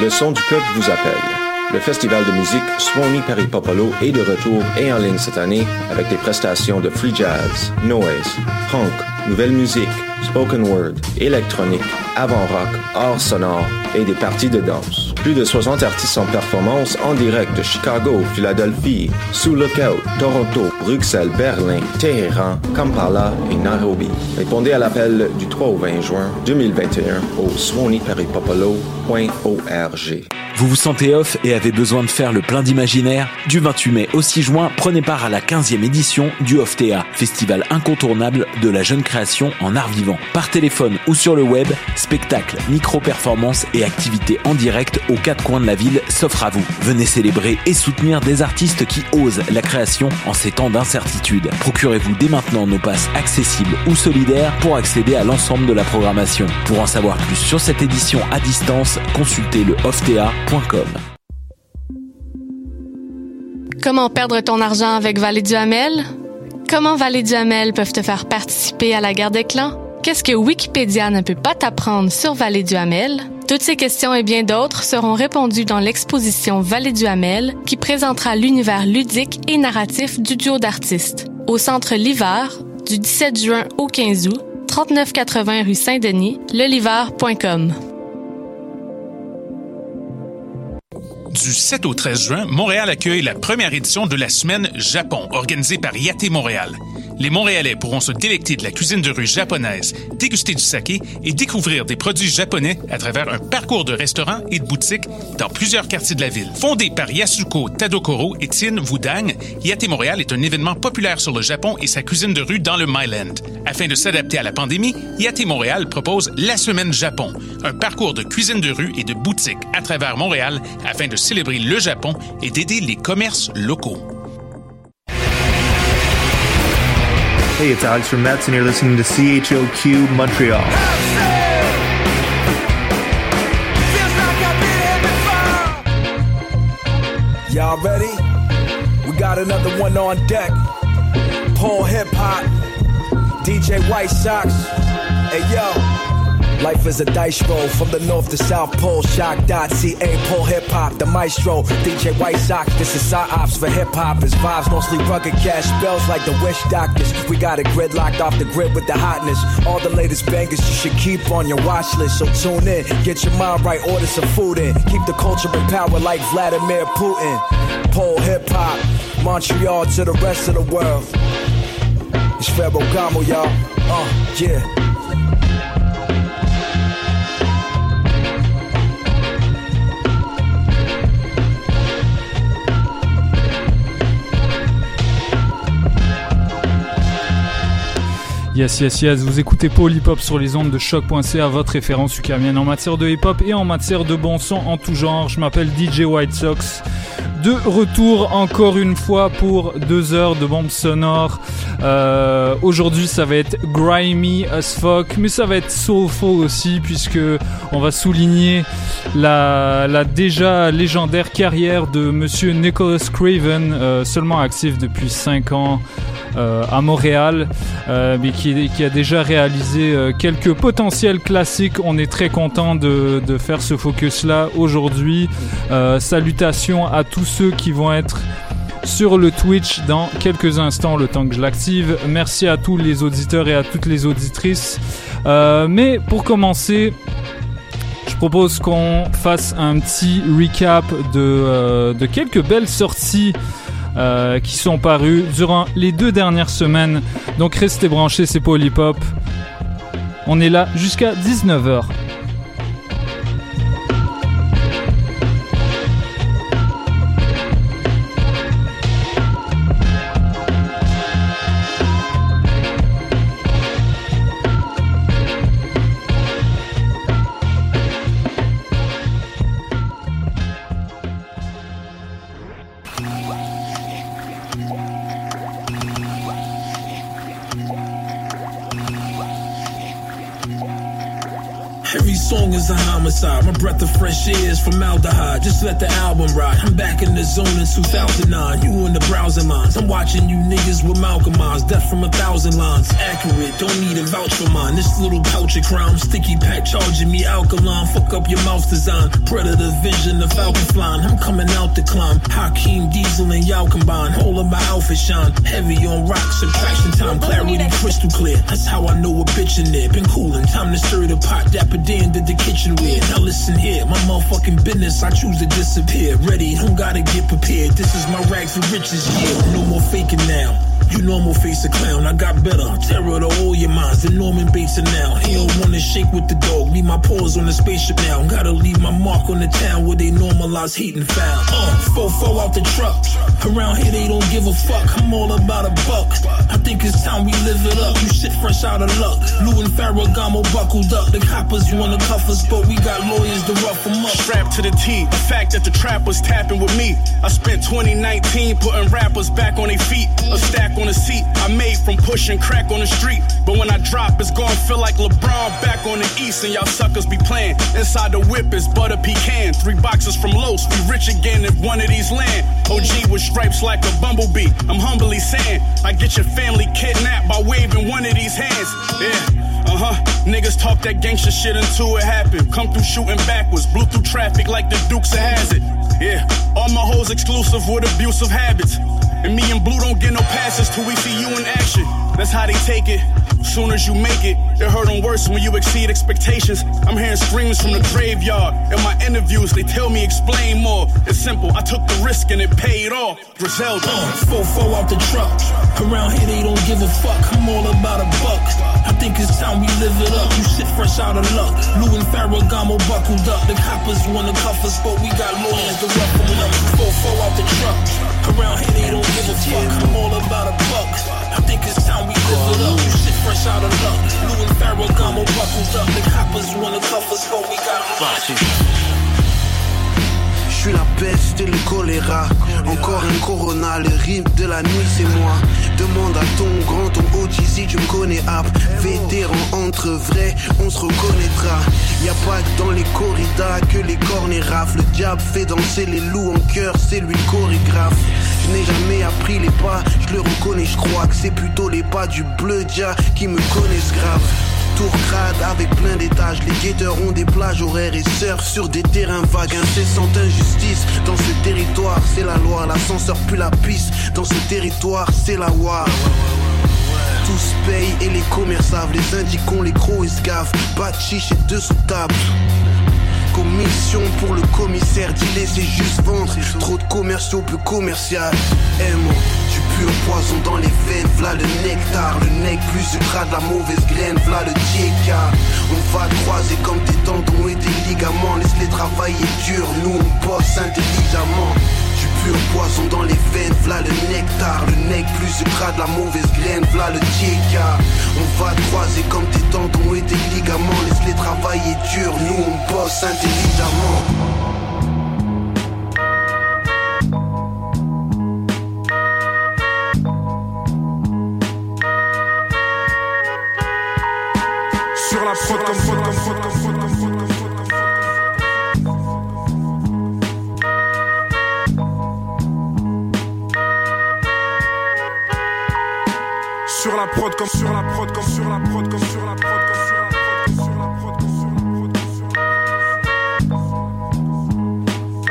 Le son du peuple vous appelle. Le festival de musique Swanee Peripopolo est de retour et en ligne cette année avec des prestations de free jazz, noise, punk, nouvelle musique, spoken word, électronique, avant-rock, art sonore et des parties de danse. Plus de 60 artistes en performance en direct de Chicago, Philadelphie, sous Lookout, Toronto, Bruxelles, Berlin, Téhéran, Kampala et Nairobi. Répondez à l'appel du 3 au 20 juin 2021 au swaneeperipopolo.org. Vous vous sentez off et avez besoin de faire le plein d'imaginaire? Du 28 mai au 6 juin, prenez part à la 15e édition du OFTA, festival incontournable de la jeune création en art vivant. Par téléphone ou sur le web, spectacles, micro-performances et activités en direct aux quatre coins de la ville s'offrent à vous. Venez célébrer et soutenir des artistes qui osent la création en ces temps d'incertitude. Procurez-vous dès maintenant nos passes accessibles ou solidaires pour accéder à l'ensemble de la programmation. Pour en savoir plus sur cette édition à distance, consultez le Comment perdre ton argent avec Vallée du Hamel? Comment Vallée du Hamel peuvent te faire participer à la guerre des clans? Qu'est-ce que Wikipédia ne peut pas t'apprendre sur Vallée du Hamel? Toutes ces questions et bien d'autres seront répondues dans l'exposition Vallée du Hamel qui présentera l'univers ludique et narratif du duo d'artistes. Au centre L'Hiver, du 17 juin au 15 août, 3980 rue Saint-Denis, leliver.com. Du 7 au 13 juin, Montréal accueille la première édition de la Semaine Japon, organisée par Yaté Montréal. Les Montréalais pourront se délecter de la cuisine de rue japonaise, déguster du saké et découvrir des produits japonais à travers un parcours de restaurants et de boutiques dans plusieurs quartiers de la ville. Fondé par Yasuko Tadokoro et Tin Wudang, Yaté Montréal est un événement populaire sur le Japon et sa cuisine de rue dans le Myland. Afin de s'adapter à la pandémie, Yaté Montréal propose la Semaine Japon, un parcours de cuisine de rue et de boutiques à travers Montréal afin de célébrer le Japon et d'aider les commerces locaux. Hey, it's Alex from Mets, and you're listening to CHOQ Montreal. Y'all ready? We got another one on deck. Paul Hip Hop, DJ White Sox. Hey yo. Life is a dice roll from the north to south pole. CHOQ.ca, Paul Hip Hop, the maestro. DJ White Sox, this is ops for hip hop. His vibes mostly rugged cash spells like the wish doctors. We got a grid locked off the grid with the hotness. All the latest bangers you should keep on your watch list. So tune in, get your mind right, order some food in. Keep the culture in power like Vladimir Putin. Pole hip hop, Montreal to the rest of the world. It's Ferragamo, y'all. Uh, yeah. Yes, yes, yes, vous écoutez Hop sur les ondes de choc.ca, votre référence ukrainienne en matière de hip hop et en matière de bon son en tout genre. Je m'appelle DJ White Sox. De retour encore une fois pour deux heures de bombes sonores. Euh, Aujourd'hui, ça va être grimy as fuck, mais ça va être soulful aussi, puisque on va souligner la, déjà légendaire carrière de Monsieur Nicholas Craven, euh, seulement actif depuis 5 ans. Euh, à Montréal, mais qui, qui, a déjà réalisé euh, quelques potentiels classiques. On est très content de, faire ce focus-là aujourd'hui. Euh, salutations à tous ceux qui vont être sur le Twitch dans quelques instants, le temps que je l'active. Merci à tous les auditeurs et à toutes les auditrices. Euh, mais pour commencer, je propose qu'on fasse un petit recap de quelques belles sorties euh, qui sont parues durant les deux dernières semaines. Donc restez branchés, c'est Polypop. On est là jusqu'à 19h. Homicide. My breath of fresh air is formaldehyde. Just let the album ride. I'm back in the zone in 2009. You in the browser lines. I'm watching you niggas with Malcolm eyes. Death from a thousand lines. Accurate, don't need a vouch for mine. This little pouch of crime. Sticky pack charging me alkaline. Fuck up your mouth design. Predator vision, the falcon flying. I'm coming out to climb. Hakeem Diesel and y'all combine. All of my outfit shine. Heavy on rock, subtraction time. Clarity crystal clear. That's how I know a bitch in there. Been coolin'. Time to stir the pot. Dapper Dan did the kitchenware. Now listen here. My motherfucking business. I choose to disappear. Ready, don't gotta get prepared. This is my rags to riches year. No more faking now. You normal face a clown, I got better. Terror to all your minds, the Norman Bates are now. He don't wanna shake with the dog, leave my paws on the spaceship now. Gotta leave my mark on the town where they normalize hate and foul. Uh, fofo out the truck. Around here they don't give a fuck, I'm all about a buck. I think it's time we live it up, you shit fresh out of luck. Lou and Ferragamo buckled up, the coppers wanna cuff us, but we got lawyers to rough them up. Strapped to the T, the fact that the trap was tapping with me. I spent 2019 putting rappers back on their feet. A stack on the seat I made from pushing crack on the street. But when I drop, it's gonna feel like LeBron back on the East, and y'all suckers be playing. Inside the whip is butter pecan. Three boxes from Los, we rich again if one of these land. OG with stripes like a bumblebee. I'm humbly saying, I get your family kidnapped by waving one of these hands. Yeah. Uh huh. Niggas talk that gangster shit until it happened. Come through shooting backwards, blew through traffic like the Dukes of Hazzard. Yeah, all my hoes exclusive with abusive habits. And me and Blue don't get no passes till we see you in action. That's how they take it. Soon as you make it, it hurt them worse when you exceed expectations. I'm hearing screams from the graveyard. In my interviews, they tell me explain more. It's simple, I took the risk and it paid off. Griselda. Uh, fofo out the truck. Around here they don't give a fuck. I'm all about a buck. I think it's time we live it up. You shit fresh out of luck. Lou and Ferragamo buckled up. The coppers wanna cuff us, but we got lawyers to them up. Fofo out the truck. Around here they don't give a fuck. I'm all about a buck. I think it's time we live it up. You shit fresh out of luck. Lou and Ferragamo buckled up. The coppers wanna cuff us, but we got lawyers. Je suis la peste et le choléra. Encore un corona, le rythme de la nuit c'est moi. Demande à ton grand, ton OG si tu me connais app. Vétéran entre vrais, on se reconnaîtra. Y a pas que dans les corridas que les cornes raflent. Le diable fait danser les loups en cœur, c'est lui le chorégraphe. Je n'ai jamais appris les pas, je le reconnais, je crois que c'est plutôt les pas du bleu dia qui me connaissent grave tour crade avec plein d'étages. Les guetteurs ont des plages horaires et surfent sur des terrains vagues. Incessante injustice dans ce territoire, c'est la loi. L'ascenseur puis la piste dans ce territoire, c'est la war. Tous payent et les commerçables, les indiquons, les gros escaves. Pas de chiche et deux sous table. Commission pour le commissaire, dealer c'est juste vendre. Trop de commerciaux, peu commercial. Aimons du pur poison dans les veines, v'là le nectar, le nec plus sucra de la mauvaise graine, v'là le diéka. On va croiser comme des tendons et des ligaments, laisse-les travailler dur, nous on bosse intelligemment. Du pur poison dans les veines, v'là le nectar, le nec plus sucra de la mauvaise graine, v'là le diéka. On va croiser comme des tendons et des ligaments, laisse-les travailler dur, nous on bosse intelligemment. Sur la faute comme faute comme faute comme faute comme faute comme comme Sur la prod comme sur la prod comme sur la prod comme sur la prod comme sur la prod comme sur la prod comme sur la prod comme sur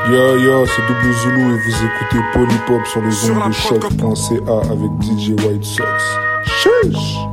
la Yo yo, c'est Double Zulu et vous écoutez Polypop sur les Sur ondes la de choc.ca avec DJ White Sox. Chiche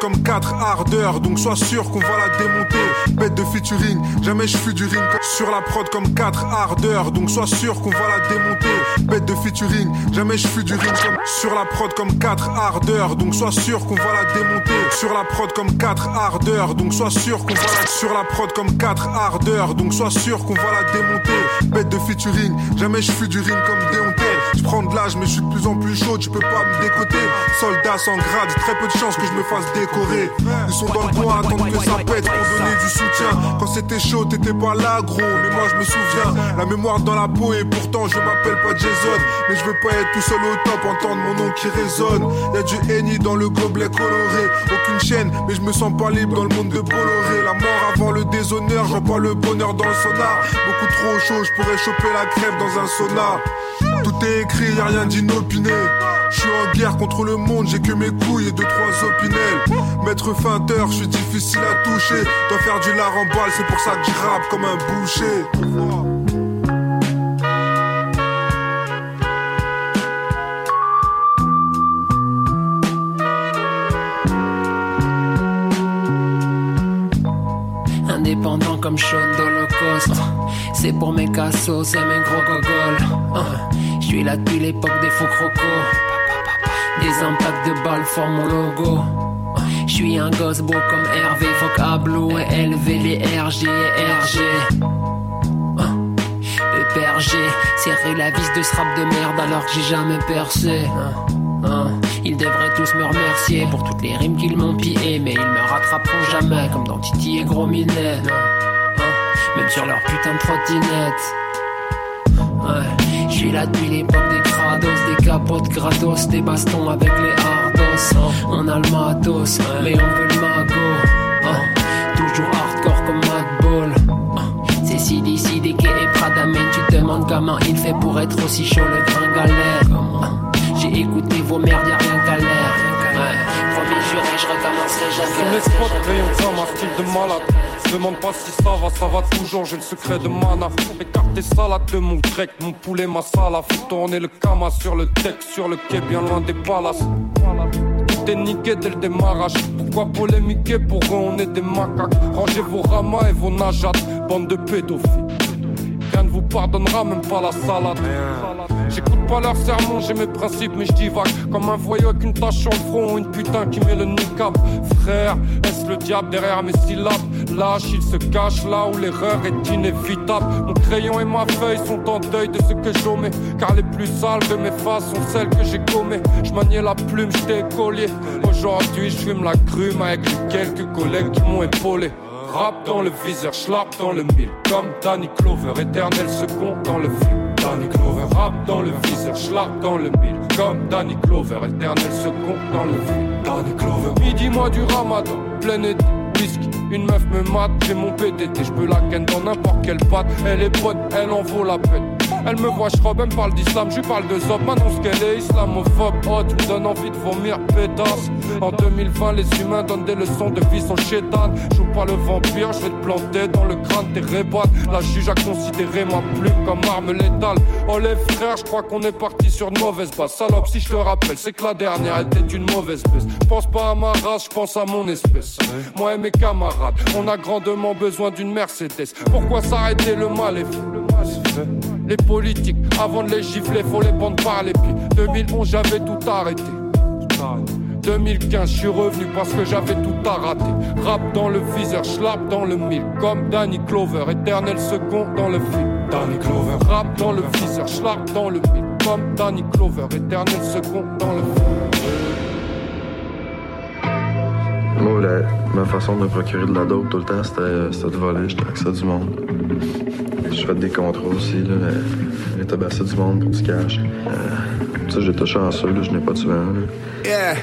Comme 4 ardeurs, donc sois sûr qu'on va la démonter. Bête de featuring, jamais je fus du ring. Sur la prod comme 4 ardeurs, donc sois sûr qu'on va la démonter. Bête de featuring, jamais je fus du ring. Sur la prod comme 4 ardeurs, donc sois sûr qu'on va la démonter. Sur la prod comme 4 ardeurs, donc sois sûr qu'on va la. Sur la prod comme 4 ardeurs, donc sois sûr qu'on va la démonter. Bête de featuring, jamais je fus du ring comme démonté. Je prends de l'âge, mais je suis de plus en plus chaud, tu peux pas me décoter. Soldat sans grade, très peu de chance que je me fasse décorer. Ils sont dans le coin, attendent que ça pète pour donner du soutien. Quand c'était chaud, t'étais pas là, gros, mais moi je me souviens. La mémoire dans la peau et pourtant je m'appelle pas Jason. Mais je veux pas être tout seul au top, entendre mon nom qui résonne. Y a du henny dans le gobelet coloré. Aucune chaîne, mais je me sens pas libre dans le monde de Bolloré. La mort avant le déshonneur, je pas le bonheur dans le sonar. Beaucoup trop chaud, je pourrais choper la crève dans un sonar. Est écrit, y a rien d'inopiné. Je suis en guerre contre le monde, j'ai que mes couilles et deux trois opinels. Maître feinteur, je suis difficile à toucher. Dois faire du lard en balle, c'est pour ça que je rappe comme un boucher. Indépendant comme Sean d'Holocauste. C'est pour mes cassos et mes gros gogoles. Je suis là depuis l'époque des faux crocos. Des impacts de balles forment mon logo. Je suis un gosse beau comme Hervé, faut Ablo et élever les RG et RG. EPRG, serrer la vis de ce rap de merde alors que j'ai jamais percé. Ils devraient tous me remercier pour toutes les rimes qu'ils m'ont pillées, mais ils me rattraperont jamais comme dans Titi et Gros Minet. Même sur leur putain de trottinette. Suis là depuis l'époque des crados, des capotes gratos, des bastons avec les hardos. On a le matos, mais on veut le magot. Ah, Toujours hardcore comme Mad Ball. C'est si d'ici des quais et Prada, mais tu te demandes comment il fait pour être aussi chaud le gringalet. Ah, J'ai écouté vos merdes, y'a rien qu'à l'air. Ouais, promis juré, je recommencerai Sur jamais. les spots, rayon un style de malade. Demande pas si ça va, ça va toujours, j'ai le secret de mana. Écarte tes salades de mon grec, mon poulet, ma salade. Tourner le kama sur le deck, sur le quai, bien loin des palaces. Tout est niqué dès le démarrage. Pourquoi polémiquer Pour eux, on est des macaques? Rangez vos ramas et vos najats, bande de pédophiles. Rien ne vous pardonnera, même pas la salade. J'écoute pas leurs sermons, j'ai mes principes, mais je divague comme un voyou avec une tache sur le front ou une putain qui met le niqab. Frère, est-ce le diable derrière mes syllabes? Lâche, il se cache là où l'erreur est inévitable. Mon crayon et ma feuille sont en deuil de ce que j'omets, car les plus sales de mes faces sont celles que j'ai gommées. Je maniais la plume, j'étais collier. Aujourd'hui, je fume la grume avec les quelques collègues qui m'ont épaulé. Rap dans le viseur, schlap dans le mille. Comme Danny Clover, éternel second dans le film. Danny Clover, rap dans le viseur, schlap dans le mille. Comme Danny Clover, éternel second dans le film. Danny Clover. Midi mois du ramadan, plein été. Une meuf me mate, j'ai mon PDT. Je peux la ken dans n'importe quelle patte. Elle est bonne, elle en vaut la peine. Elle me voit, je elle me parle d'islam, je lui parle de zop, m'annonce qu'elle est islamophobe. Oh, tu me donnes envie de vomir, pétasse. En 2020, les humains donnent des leçons de vie sans chétane. Joue pas le vampire, je vais te planter dans le crâne tes rébats. La juge a considéré ma plume comme arme létale. Oh, les frères, je crois qu'on est parti sur une mauvaise base. Salope, si je te rappelle, c'est que la dernière était une mauvaise baisse. Pense pas à ma race, je pense à mon espèce. Moi et mes camarades, on a grandement besoin d'une Mercedes. Pourquoi s'arrêter le mal est fait les politiques, avant de les gifler, faut les prendre par les pieds. 2011, j'avais tout arrêté. 2015, je suis revenu parce que j'avais tout à rater. Rap dans le viseur, schlap dans le mille. Comme Danny Clover, éternel second dans le film. Danny Clover. Rap dans le viseur, schlap dans le mille. Comme Danny Clover, éternel second dans le film. Moi, ma façon de me procurer de la dope tout le temps, c'était c'était de voler. J'étais avec ça du monde. Je fais des contrôles aussi, là. J'ai tabassé du monde pour du cash. Euh, ça, j'étais chanceux, là. Je n'ai pas tué un, là. Yeah.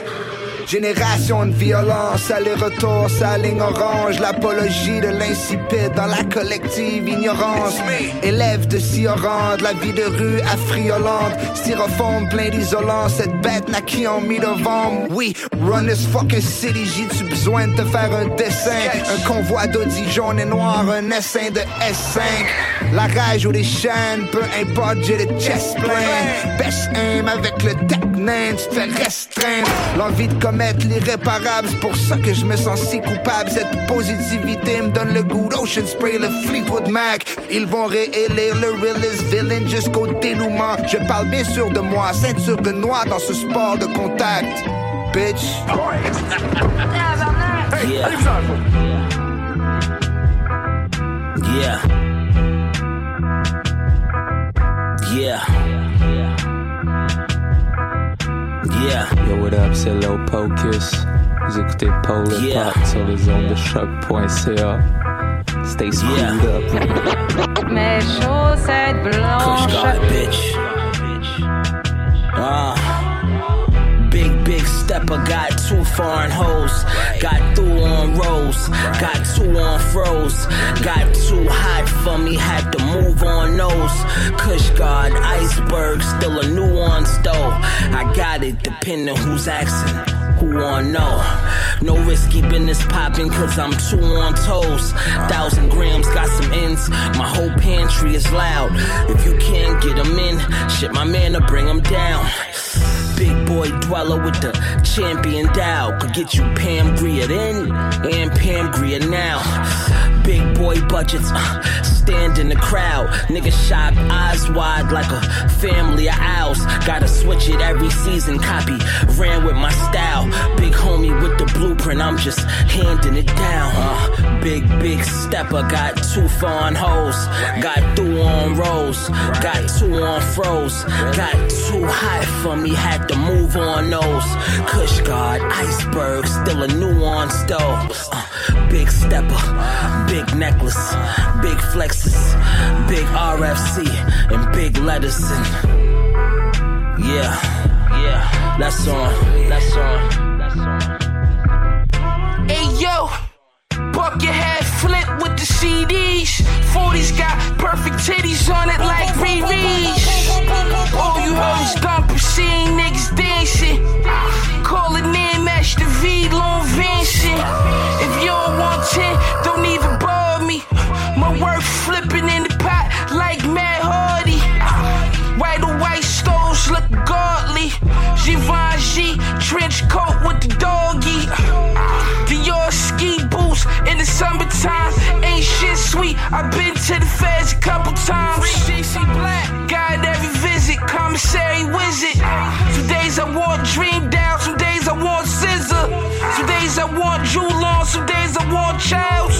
Génération de violence, aller-retour, sa ligne orange, l'apologie de l'insipide dans la collective ignorance. Élève de si orange, la vie de rue affriolante, styrofoam plein d'isolant, cette bête n'a qui en mi-novembre. Oui, run this fucking city, j'ai-tu besoin de te faire un dessin? Un convoi d'Audi jaune et noir, un essaim de S5. La rage ou les chaînes, peu importe, j'ai le chest plein. Best aim avec le tech name, tu te fais restreindre. L'envie de commettre l'irréparable, c'est pour ça que je me sens si coupable. Cette positivité me donne le goût d'Ocean Spray, le Fleetwood Mac. Ils vont réélire le realest villain jusqu'au dénouement. Je parle bien sûr de moi, ceinture de noir dans ce sport de contact. Bitch. Yeah. Yeah. Yeah. Yo, what up, c'est Lil Pocus. Vous écoutez Paul et Yeah. Pat sur les ondes de CHOQ.ca. Stay screwed up. Mes chaussettes Kush blanches. God, bitch. Uh, big, big stepper, got two foreign hoes. Got through on rolls, got two on froze. Got too hot for me, had to move on those. Kush guard, still a nuance though. I got it, depending who's asking. Who wanna know? No risky business popping cause I'm two on toes. Thousand grams, got some ends. My whole pantry is loud. If you can't get them in, shit, my man to bring them down. Big boy dweller with the champion Dow. Could get you Pam Grier then and Pam Grier now. Big boy budgets, uh, stand in the crowd. Nigga shocked, eyes wide like a family of owls. Gotta switch it every season, copy. Ran with my style. Big homie with the blueprint, I'm just handing it down. Uh, big, big stepper, got two foreign hoes. Got two on rolls, got two on froze. Got too hot for me, had to move on those. Kush guard, iceberg, still a nuance though. Uh, big stepper, big necklace, big flexes, big RFC, and big letters. And yeah, yeah, that's on, that's on, that's on. Hey yo, bucket head flip with the CDs. 40s got perfect titties on it like Riri's. All you is dumping, seeing niggas dancing. Call it name, match the V, Long Vincent. If you don't want 10, don't even bother me. My work flipping in the pot like Matt Hardy. White or white stoves look godly. Givenchy trench coat with the doggy. Ski boots in the summertime. Ain't shit sweet. I've been to the feds a couple times. Got every visit, commissary visit. Some days I want dream down, some days I want scissor. Some days I want jewel on, some days I want Childs.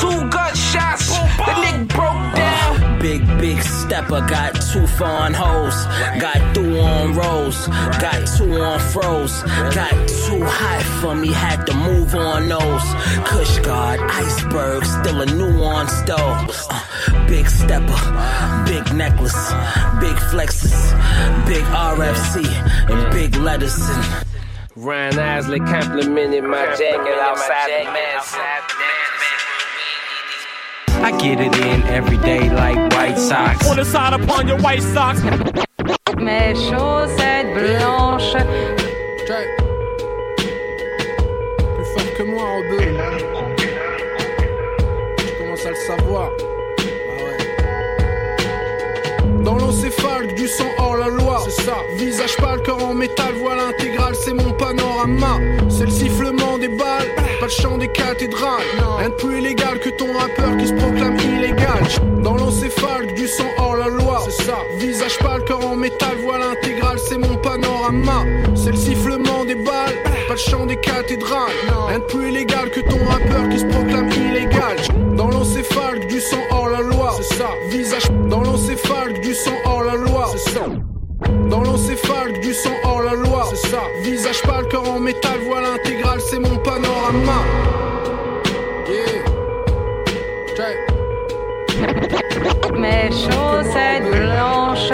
Two gunshots, stepper, got two foreign hoes. Got two on rolls, got two on froze. Got too high for me, had to move on those. Kush guard, iceberg, still a nuance though. Uh, big stepper, big necklace, big flexes, big RFC, and big letters. And Ryan Isley complimented my jacket outside the. I get it in every day like White Sox. On the side upon your white socks. Mes chaussettes blanches. Plus fort que moi, Robeux. Je commence à le savoir. Ah ouais. Dans l'encéphale, du sang hors la loi. C'est ça. Visage pâle, cœur en métal, voile intégrale, c'est mon panorama. C'est le sifflement des balles, pas le chant des cathédrales. Rien de plus illégal que ton rappeur qui se proclame illégal. Dans l'encéphale, du sang hors la loi. C'est ça. Visage pâle, cœur en métal, voile intégrale, c'est mon panorama. C'est le sifflement des balles, pas le chant des cathédrales. Rien de plus illégal que ton rappeur qui se proclame illégal. Dans l'encéphale, du sang hors la loi. C'est ça. Visage dans l'encéphale, du sang hors la loi. C'est ça. Dans l'encéphale, du sang hors la loi. C'est ça. Visage pâle, cœur en métal, voile intégrale, c'est mon panorama. Yeah. Check. Mes chaussettes blanches.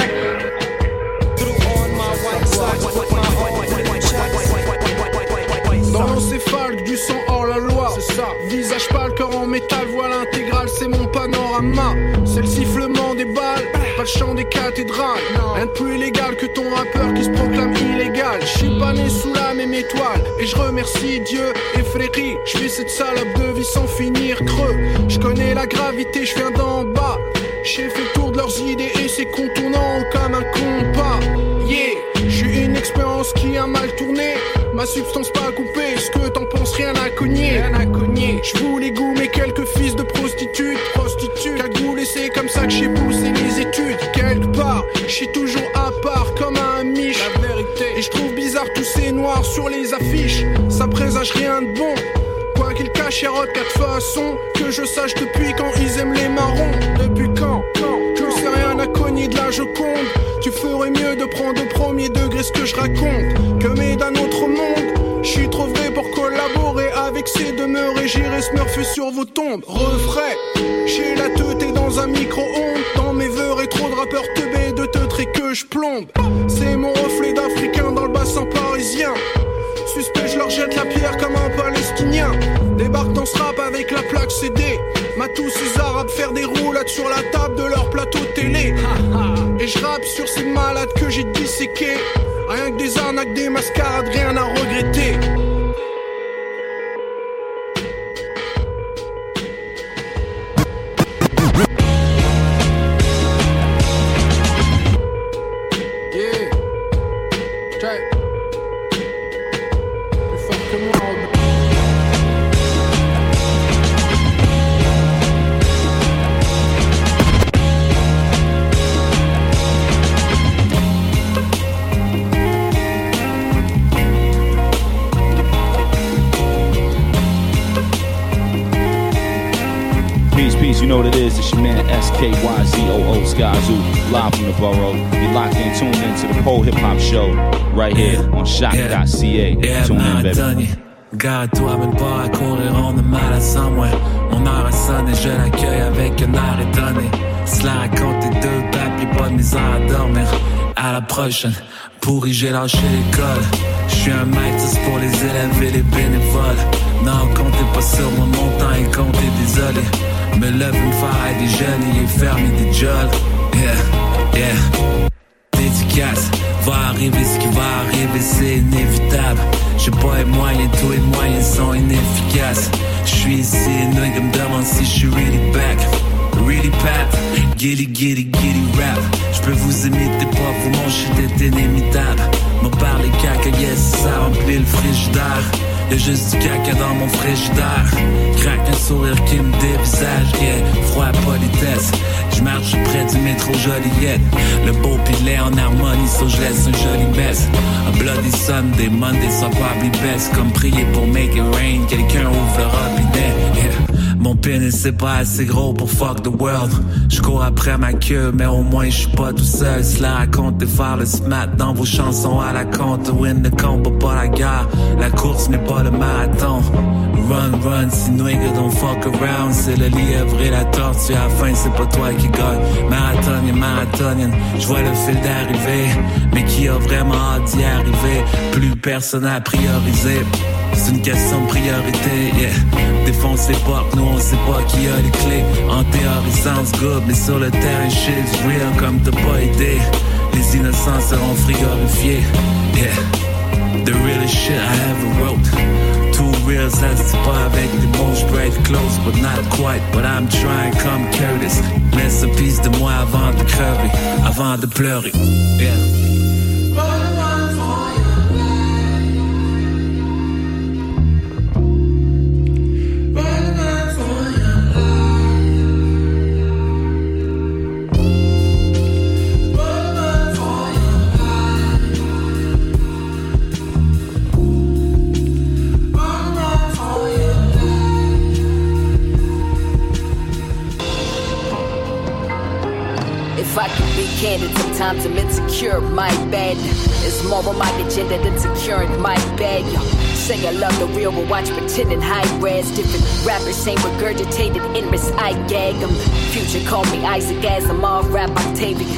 Dans l'encéphale, du sang hors la loi. C'est ça. Visage pâle, cœur en métal, voile intégrale, c'est mon panorama. C'est le sifflement balles, pas le chant des cathédrales. Rien de plus illégal que ton rappeur qui se proclame illégal. Je suis pas né sous la même étoile, et je remercie Dieu et Fréry. Je vis cette salope de vie sans finir creux. Je connais la gravité, je viens d'en bas. J'ai fait le tour de leurs idées et c'est contournant comme un compas. Yeah, j'ai une expérience qui a mal tourné. Ma substance pas coupée, ce que t'en penses, rien à cogner. Rien à cogner. Je voulais goumer quelques fils de prostitutes. Prostitutes, cagoule et c'est comme ça que j'ai poussé les études. Quelque part, je suis toujours à part comme un miche. La vérité. Et je trouve bizarre tous ces noirs sur les affiches. Ça présage rien de bon. Quoi qu'ils cachent, quatre quatre façons. Que je sache depuis quand ils aiment les marrons. Depuis quand, quand? Je sais rien à cogner de la Joconde. Tu ferais mieux de prendre au premier degré ce que je raconte. Que mais d'un autre monde. Je suis trop vrai pour collaborer avec ces demeures et j'irai smurfer sur vos tombes. Refrais, j'ai la teuté dans un micro-ondes. Dans mes vœux, et trop de rappeurs teubés de teutres et que je plombe. C'est mon reflet d'Africain dans le bassin parisien. Suspect, je leur jette la pierre comme un palestinien. Débarque dans ce rap avec la plaque CD. Ma tous ces arabes faire des roulades sur la table de leur plateau télé. Et je rappe sur ces malades que j'ai disséqués. Rien que des arnaques, des mascarades, rien à regretter. SKYZOO Skyzoo, live from the borough. You're locked in, tuned into the Pole Hip Hop Show right here on CHOQ.ca. Yeah, Tune in, baby. Garde-toi même pas à courir, on a mal à sang, ouais. Mon heure a sonné, je l'accueille avec un air étonné. Cela raconte tes deux papiers, pas de misère à dormir. À la prochaine, pourri, j'ai lâché l'école. Je suis un maître, c'est pour les élèves et les bénévoles. Non, comptez pas sur mon temps est compté, désolé. Me lève une faille des jeunes, il est fermé des jolls. Yeah, yeah dédicace. Va arriver ce qui va arriver, c'est inévitable. J'ai pas les moyens, tous les moyens sont inefficaces. Je suis ici, et nigga me demande si je suis really back. Really pap, giddy giddy giddy rap. Je peux vous imiter, pas vous, shit est inimitable. Me parler caca, yes, ça remplit le frigidaire. Y'a juste du caca dans mon frigidaire. Craque un sourire qui me dévisage, yeah. Froid politesse. Je marche près du métro Joliette. Le beau pilet en harmonie, so je laisse un joli baisse. Un bloody Sunday, Monday, soit probably best. Comme prier pour make it rain, quelqu'un ouvre le. Mon pénis c'est pas assez gros pour fuck the world. Je cours après ma queue, mais au moins je suis pas tout seul. Cela raconte de faire le smat dans vos chansons à la compte. Win the combat, pas la gare. La course n'est pas le marathon. Run, run, si nigga don't fuck around. C'est le lièvre et la tortue. À la fin, c'est pas toi qui gagne. Marathonien, marathonienne. Je vois le fil d'arriver. Mais qui a vraiment hâte d'y arriver? Plus personne à prioriser. C'est une question de priorité, yeah. Défonce les portes, nous on sait pas qui a les clés. En théorie, sounds good, mais sur le terrain, shit's real comme t'as pas idée. Les innocents seront frigorifiés, yeah. The realest shit I ever wrote. Two real ça se pas avec des mots, j'break close, but not quite. But I'm trying comme Curtis. Laisse une piece de moi avant de crever, avant de pleurer, yeah. Sometimes I'm insecure, my bad. It's more on my agenda than securing my bag. Say I love the real, but watch pretending high res. Different rappers saying regurgitated endless I gag 'em. Future call me Isaac as I'm all rap Octavian.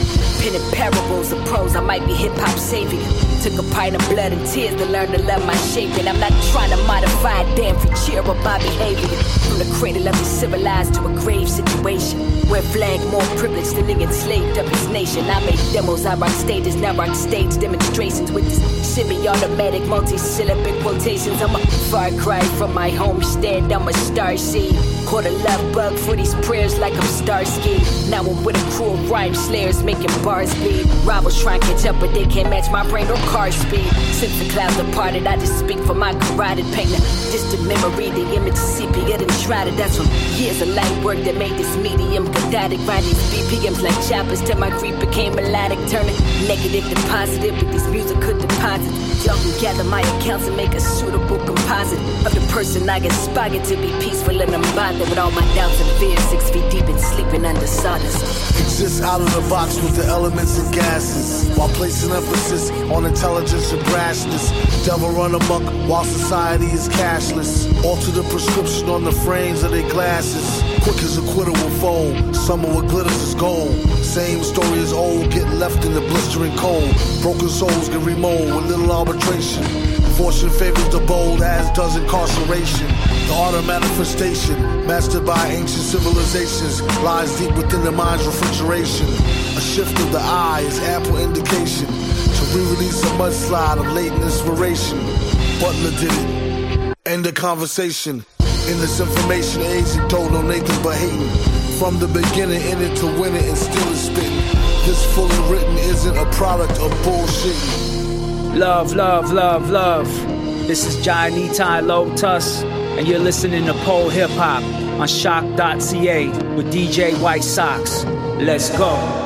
Penning parables of prose, I might be hip hop saving. Took a pint of blood and tears to learn to love my shape. And I'm not trying to modify a damn feature of my behavior. From the cradle of the civilized to a grave situation. Where flag more privileged than the enslaved of his nation. I make demos, I rock stages, now rock stage demonstrations with this semi-automatic multi-syllabic quotations. I'm a far cry from my homestead, I'm a star seed. Caught a love bug for these prayers like I'm Starsky. Now I'm with a crew of rhyme slayers making bars bleed. Rivals try and catch up, but they can't match my brain or car speed. Since the clouds departed, I just speak for my carotid pain. Distant memory, the image of sepia and shrouded. That's from years of light work that made this medium cathartic. These BPMs like choppers till my grief became melodic. Turning negative to positive with these musical deposits. Y'all can gather my accounts and make a suitable composite of the person I aspire to be peaceful and unbothered. with all my doubts and fears, six feet deep and sleeping under sawdust. Exist out of the box with the elements and gases, while placing emphasis on intelligence and brashness. Devil run amok while society is cashless. Alter the prescription on the frames of their glasses. Quick as a quitter will fold, summer what glitters is gold. Same story as old, get left in the blistering cold. Broken souls get remold with little arbitration. Fortune favors the bold, as does incarceration. The art of manifestation, mastered by ancient civilizations, lies deep within the mind's refrigeration. A shift of the eye is ample indication to re-release a mudslide of latent inspiration. Butler did it. End the conversation. In this information age, it don't know Nathan but hating. From the beginning, in it to win it and still is spitting. This fully written isn't a product of bullshit. Love, love, love, love. This is Johnny Ty Lotus, and you're listening to Pole Hip Hop on CHOQ.ca with DJ White Sox. Let's go.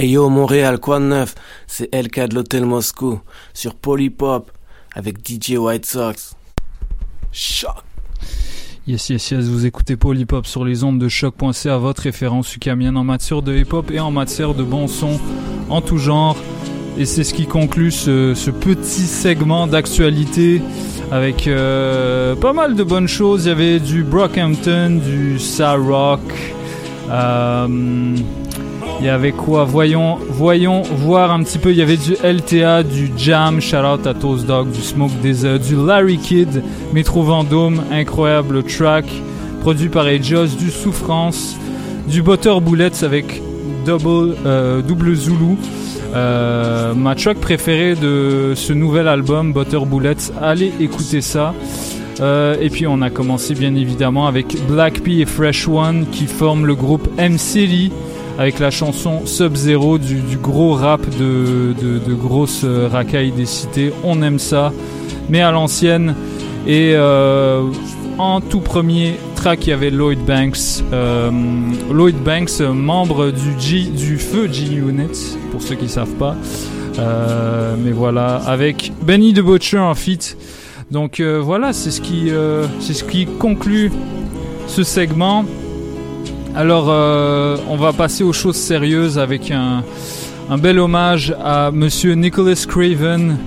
Hey yo Montréal, quoi de neuf? C'est LK de l'Hôtel Moscou sur Polypop avec DJ White Sox. Choc. Yes, yes, yes, vous écoutez Polypop sur les ondes de choc.ca, votre référence ukamienne en matière de hip-hop et en matière de bon son en tout genre. Et c'est ce qui conclut ce, petit segment d'actualité avec euh, pas mal de bonnes choses. Il y avait du Brockhampton, du Rock, euh, Il y avait quoi? Voyons, voyons voir un petit peu. Il y avait du LTA, du Jam, shout out à Toast Dog, du Smoke Desert, du Larry Kidd, Metro Vendôme, incroyable track, produit par Ejos, du Souffrance, du Butter Bullets avec double, euh, Zulu. Euh, ma track préférée de ce nouvel album, Butter Bullets, allez écouter ça. Euh, et puis on a commencé bien évidemment avec Black P et Fresh One qui forment le groupe M-City avec la chanson Sub-Zero du, gros rap de, de, de grosses euh, racailles des cités. On aime ça, mais à l'ancienne. Et euh, en tout premier track, il y avait Lloyd Banks. Euh, Lloyd Banks, membre du, feu G-Unit, pour ceux qui savent pas. Mais voilà, avec Benny the Butcher en feat. Donc voilà, c'est ce c'est ce qui conclut ce segment. Alors, euh, on va passer aux choses sérieuses avec un, bel hommage à Monsieur Nicholas Craven.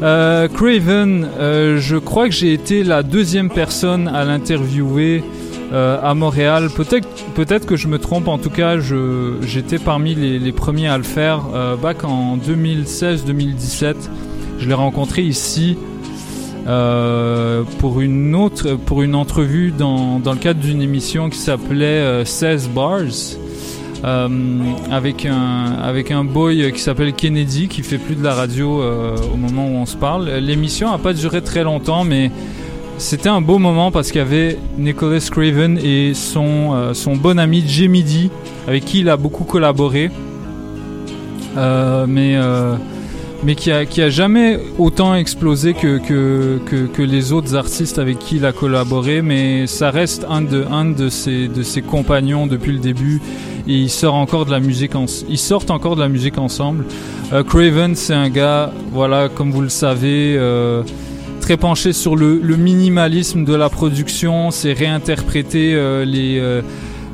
Euh, Craven, euh, je crois que j'ai été la deuxième personne à l'interviewer à Montréal. Peut-être, que je me trompe. En tout cas, j'étais parmi les, premiers à le faire. Back en 2016-2017, je l'ai rencontré ici euh, pour une autre, pour une entrevue dans, dans le cadre d'une émission qui s'appelait euh, 16 Bars. euh, avec un avec un boy qui s'appelle Kennedy qui fait plus de la radio euh, au moment où on se parle. L'émission a pas duré très longtemps, mais c'était un beau moment parce qu'il y avait Nicholas Craven et son euh, son bon ami Jamie D avec qui il a beaucoup collaboré. Euh, mais euh, mais qui a, qui a jamais autant explosé que, que, que, les autres artistes avec qui il a collaboré, mais ça reste un de, un de ses, de ses compagnons depuis le début et il sort encore de la musique ils sortent encore de la musique ensemble. Euh, Craven, c'est un gars, voilà, comme vous le savez, euh, très penché sur le, le minimalisme de la production, c'est réinterpréter euh, les,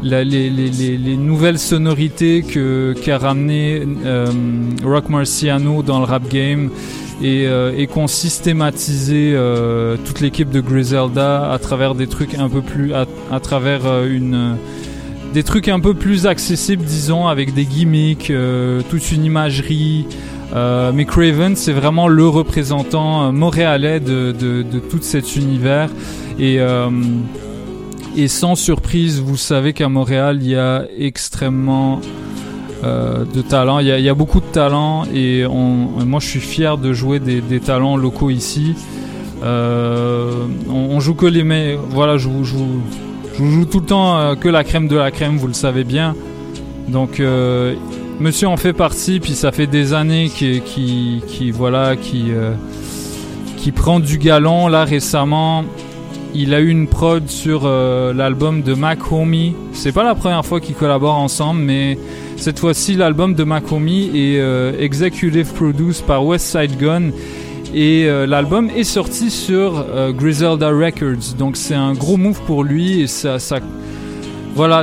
les, les, les, les nouvelles sonorités qu'a ramené euh, Rock Marciano dans le rap game et, euh, et systématisé euh, toute l'équipe de Griselda à travers des trucs un peu plus à, à travers euh, une des trucs un peu plus accessibles disons avec des gimmicks toute une imagerie mais Craven c'est vraiment le représentant montréalais de, de, de tout cet univers et et sans surprise, vous savez qu'à Montréal, il y a extrêmement euh, de talent. Il y, a, beaucoup de talent et moi, je suis fier de jouer des, talents locaux ici. Euh, on, joue que les mais voilà, je vous, je joue tout le temps euh, que la crème de la crème, vous le savez bien. Donc, Monsieur en fait partie, puis ça fait des années qui, qui, qui voilà, qui, qui prend du galon. Là récemment, il a eu une prod sur euh, l'album de Mac Homie. C'est pas la première fois qu'ils collaborent ensemble, mais cette fois-ci, l'album de Mac Homie est euh, executive produced par West Side Gun. Et euh, l'album est sorti sur Griselda Records. Donc c'est un gros move pour lui et ça, ça voilà,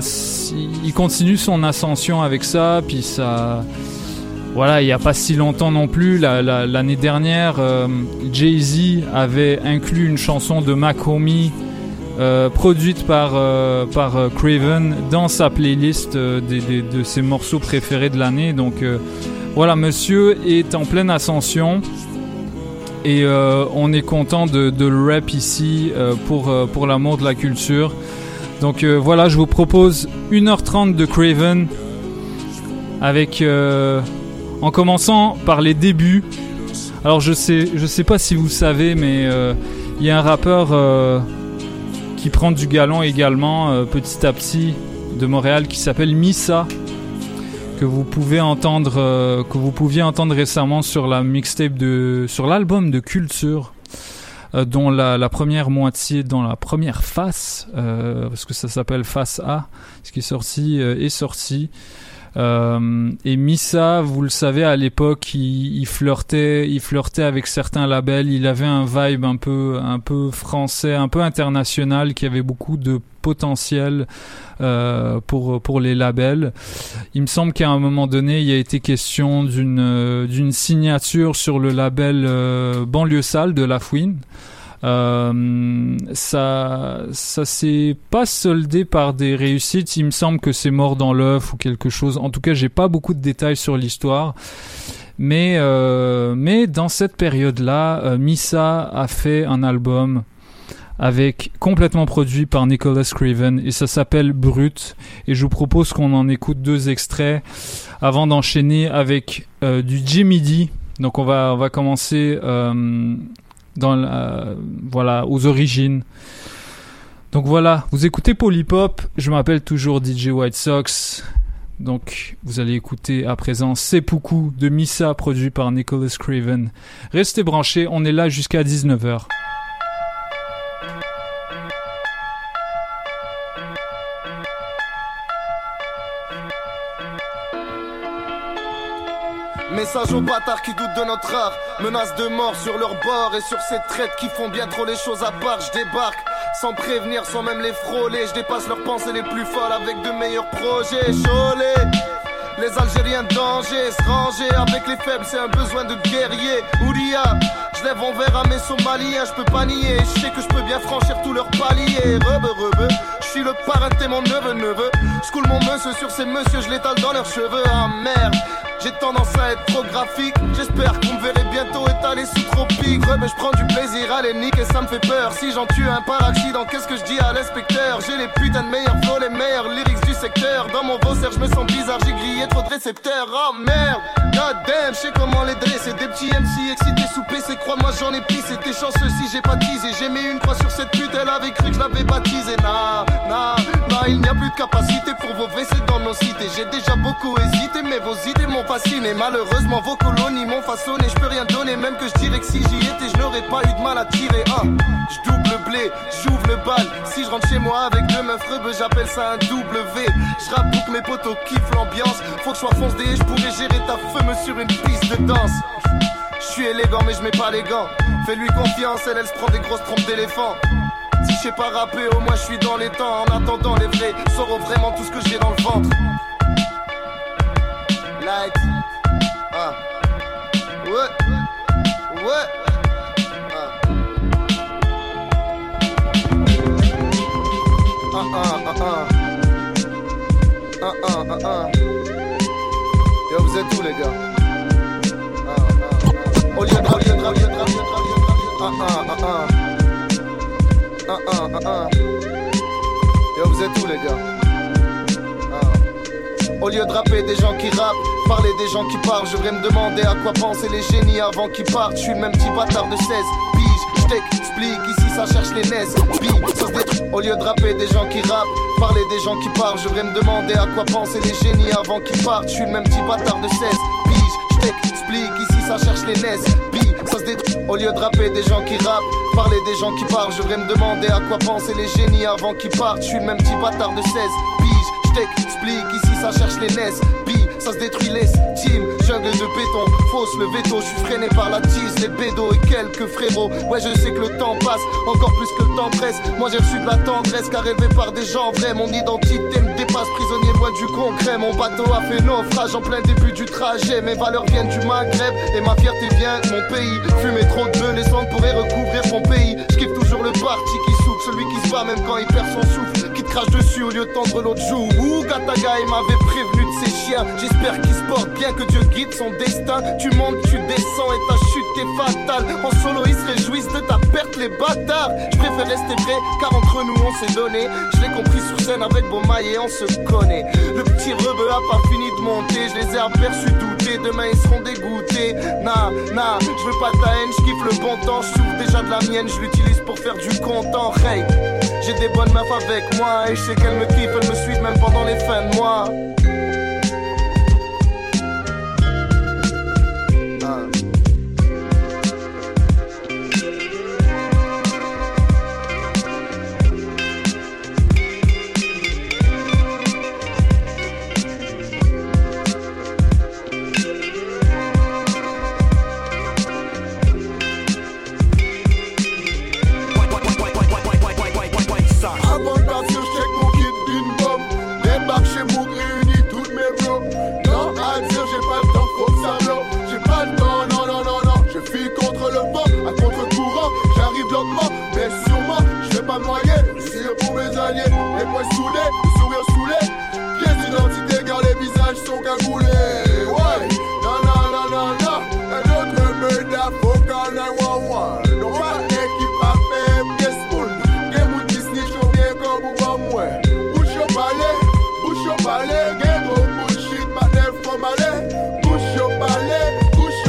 il continue son ascension avec ça, puis ça, voilà, il n'y a pas si longtemps non plus, la- la- l'année dernière, euh, Jay-Z avait inclus une chanson de Mac Homie euh, produite par, euh, Craven dans sa playlist de ses morceaux préférés de l'année. Donc voilà, monsieur est en pleine ascension. Et on est content de, le rap ici pour, pour l'amour de la culture. Donc voilà, je vous propose 1h30 de Craven avec en commençant par les débuts. Alors je sais je sais pas si vous savez mais euh, il y a un rappeur euh, qui prend du galon également euh, petit à petit de Montréal qui s'appelle Missa que vous pouvez entendre que vous pouviez entendre récemment sur la mixtape de sur l'album de Culture dont la, première moitié, dans la première face, parce que ça s'appelle face A, ce qui est sorti est sorti. Euh, et Missa, vous le savez, à l'époque, il, flirtait, il flirtait avec certains labels. Il avait un vibe un peu, un peu français, un peu international, qui avait beaucoup de potentiel euh, pour pour les labels. Il me semble qu'à un moment donné, il y a été question d'une d'une signature sur le label euh, Banlieue Sale de La Fouine. Euh, ça, ça s'est pas soldé par des réussites. Il me semble que c'est mort dans l'œuf ou quelque chose. En tout cas, j'ai pas beaucoup de détails sur l'histoire. Mais, euh, mais dans cette période-là, euh, Misa a fait un album avec complètement produit par Nicholas Craven et ça s'appelle Brut et je vous propose qu'on en écoute deux extraits avant d'enchaîner avec euh, du Jimmy D. Donc on va on va commencer dans voilà aux origines. Donc voilà, vous écoutez Polypop, je m'appelle toujours DJ White Sox. Donc vous allez écouter à présent Seppuku de Misa produit par Nicholas Craven. Restez branchés, on est là jusqu'à 19h. Message aux bâtards qui doutent de notre art. Menace de mort sur leur bord et sur ces traites qui font bien trop les choses à part. Je débarque sans prévenir, sans même les frôler. Je dépasse leurs pensées les plus folles avec de meilleurs projets. Cholet. Les Algériens danger, se ranger avec les faibles, c'est un besoin de guerrier. Ouria, je lève en verre à mes Somaliens, je peux pas nier. Je sais que je peux bien franchir tous leurs paliers. Rebe, rebe, je suis le parrain, t'es mon neveu, neveu. Je coule mon monsieur sur ces messieurs, je l'étale dans leurs cheveux. Ah merde. J'ai tendance à être trop graphique. J'espère qu'on me verrait bientôt étalé sous tropique. Mais je prends du plaisir à les niquer, ça me fait peur. Si j'en tue un par accident, qu'est-ce que je dis à l'inspecteur? J'ai les putains de meilleurs flots, les meilleurs lyrics du secteur. Dans mon vaussaire, je me sens bizarre, j'ai grillé trop de récepteurs. Oh merde, god damn, je sais comment les dresser. Des petits MC excités sous PC, crois-moi j'en ai pris. C'était chanceux si j'ai pas teasé. J'ai mis une croix sur cette pute, elle avait cru que je l'avais baptisée. Nah, nah, nah, il n'y a plus de capacité pour vos WC dans nos cités. J'ai déjà beaucoup hésité, mais vos idées m'ont fasciné. Malheureusement, vos colonies m'ont façonné. Je peux rien donner, même que je dirais que si j'y étais, je n'aurais pas eu de mal à tirer. Ah, le blé, j'ouvre le bal. Si je rentre chez moi avec deux meufs rebeux, j'appelle ça un V. Je pour que mes potos kiffent l'ambiance. Faut que je sois foncé et je pourrais gérer ta femme sur une piste de danse. Je suis élégant, mais je mets pas les gants. Fais-lui confiance, elle, elle se prend des grosses trompes d'éléphant. Si je sais pas rapper, au moins je suis dans les temps. En attendant, les vrais sauront vraiment tout ce que j'ai dans le ventre like. Uh. Uh. Yo, vous êtes tous les gars? Ah, ah, ah. Au lieu de, au lieu de, au lieu de. Yo, vous êtes tous les gars? Au lieu de rapper des gens qui rappent, parler des gens qui parlent, je voudrais me demander à quoi pensaient les génies avant qu'ils partent. Je suis le même petit bâtard de 16 piges, je t'explique, ici ça cherche les NES, Big, ça se. Au lieu de rapper des gens qui rappent, parler des gens qui parlent, je voudrais me demander à quoi pensaient les génies avant qu'ils partent. Je suis le même petit bâtard de 16 piges, je ici ça cherche les NES, Big, ça se détruit. Au lieu de rapper des gens qui rappent, parler des gens qui parlent, je voudrais me demander à quoi pensaient les génies avant qu'ils partent. Je suis le même petit bâtard de 16 piges, je ici ça cherche les NES, Big, ça se détruit l'estime. Jungle de béton, fausse le veto, je suis freiné par la tise, les bédos et quelques frérots. Ouais, je sais que le temps passe, encore plus que le temps presse. Moi j'ai reçu de la tendresse, car élevé par des gens vrais. Mon identité me dépasse, prisonnier loin du concret. Mon bateau a fait naufrage en plein début du trajet. Mes valeurs viennent du Maghreb et ma fierté vient de mon pays. Fumer trop de bœufs, les cendres pourraient recouvrir mon pays. Je kiffe toujours le parti qui souffle, celui qui se bat même quand il perd son souffle. Crache dessus au lieu de tendre l'autre joue. Ouh, Gataga, il m'avait prévenu de ces chiens. J'espère qu'il se porte bien, que Dieu guide son destin. Tu montes, tu descends et ta chute est fatale. En solo, ils se réjouissent de ta perte, les bâtards. Je préfère rester vrai, car entre nous on s'est donné. Je l'ai compris sur scène avec Beaumaille et on se connaît. Le petit rebeu a pas fini de monter. Je les ai aperçus douter, demain ils seront dégoûtés. Nah, nah, je veux pas ta haine, je kiffe le bon temps. Je déjà de la mienne, je l'utilise pour faire du content. Hey, j'ai des bonnes meufs avec moi et je sais qu'elles me kiffent, elles me suivent même pendant les fins de mois. sont cagoulés. Ouais, nanana, nanana, et d'autres meurtres faut qu'en aille wawa. Non, pas équipe à faire des spools. Game ou Disney, j'en ai comme ou pas moi. Bouche au palais, bouche au palais, game ou bullshit, ma dev comme aller. Bouche au palais, bouche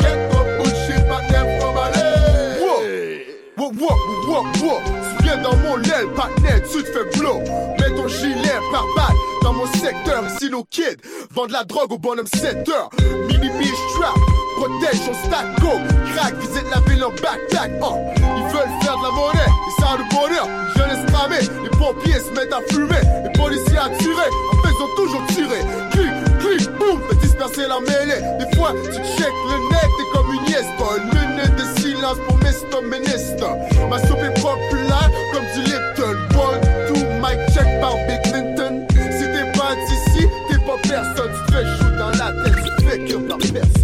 game ou bullshit, ma Souviens dans mon l'aile, partner, tu te fais blow. Mets ton gilet par balle mon secteur. Ici, nos kids vendent la drogue au bonhomme 7 heures. Mini strap, protège son stack go. Crack, visite la ville en backpack. Oh, ils veulent faire de la monnaie, ils savent le bonheur. Jeunesse cramée, les pompiers se mettent à fumer. Les policiers à tirer, en fait, ils ont toujours tiré. Clic, clic, boum, fait disperser la mêlée. Des fois, tu check le net, t'es comme une yes, Une de silence pour Mr. Minister. Ma soupe est populaire comme du Lipton. One, two, mic check par Big te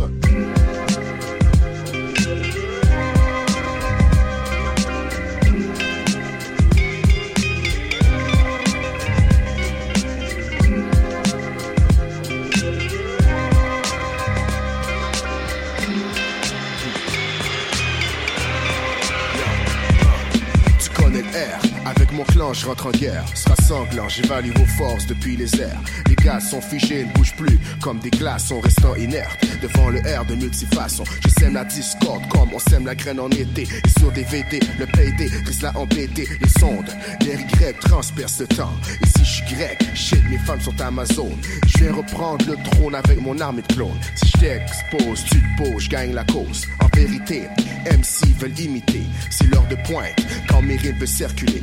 mon clan, rentre en guerre. Sera sanglant, j'évalue vos forces depuis les airs. Les gaz sont figés, ne bougent plus. Comme des glaçons restant inertes. Devant le air de multifaçon. Je sème la discorde comme on sème la graine en été. Et sur des VD, le PD risque là embêté. Les sondes, les regrets transpercent le temps. Ici, je suis grec. Shit, mes femmes sont Amazon. Je vais reprendre le trône avec mon armée de clones. Si je t'expose, tu te poses, je gagne la cause. En vérité, MC veulent imiter. C'est l'heure de pointe quand mes rimes veulent circuler.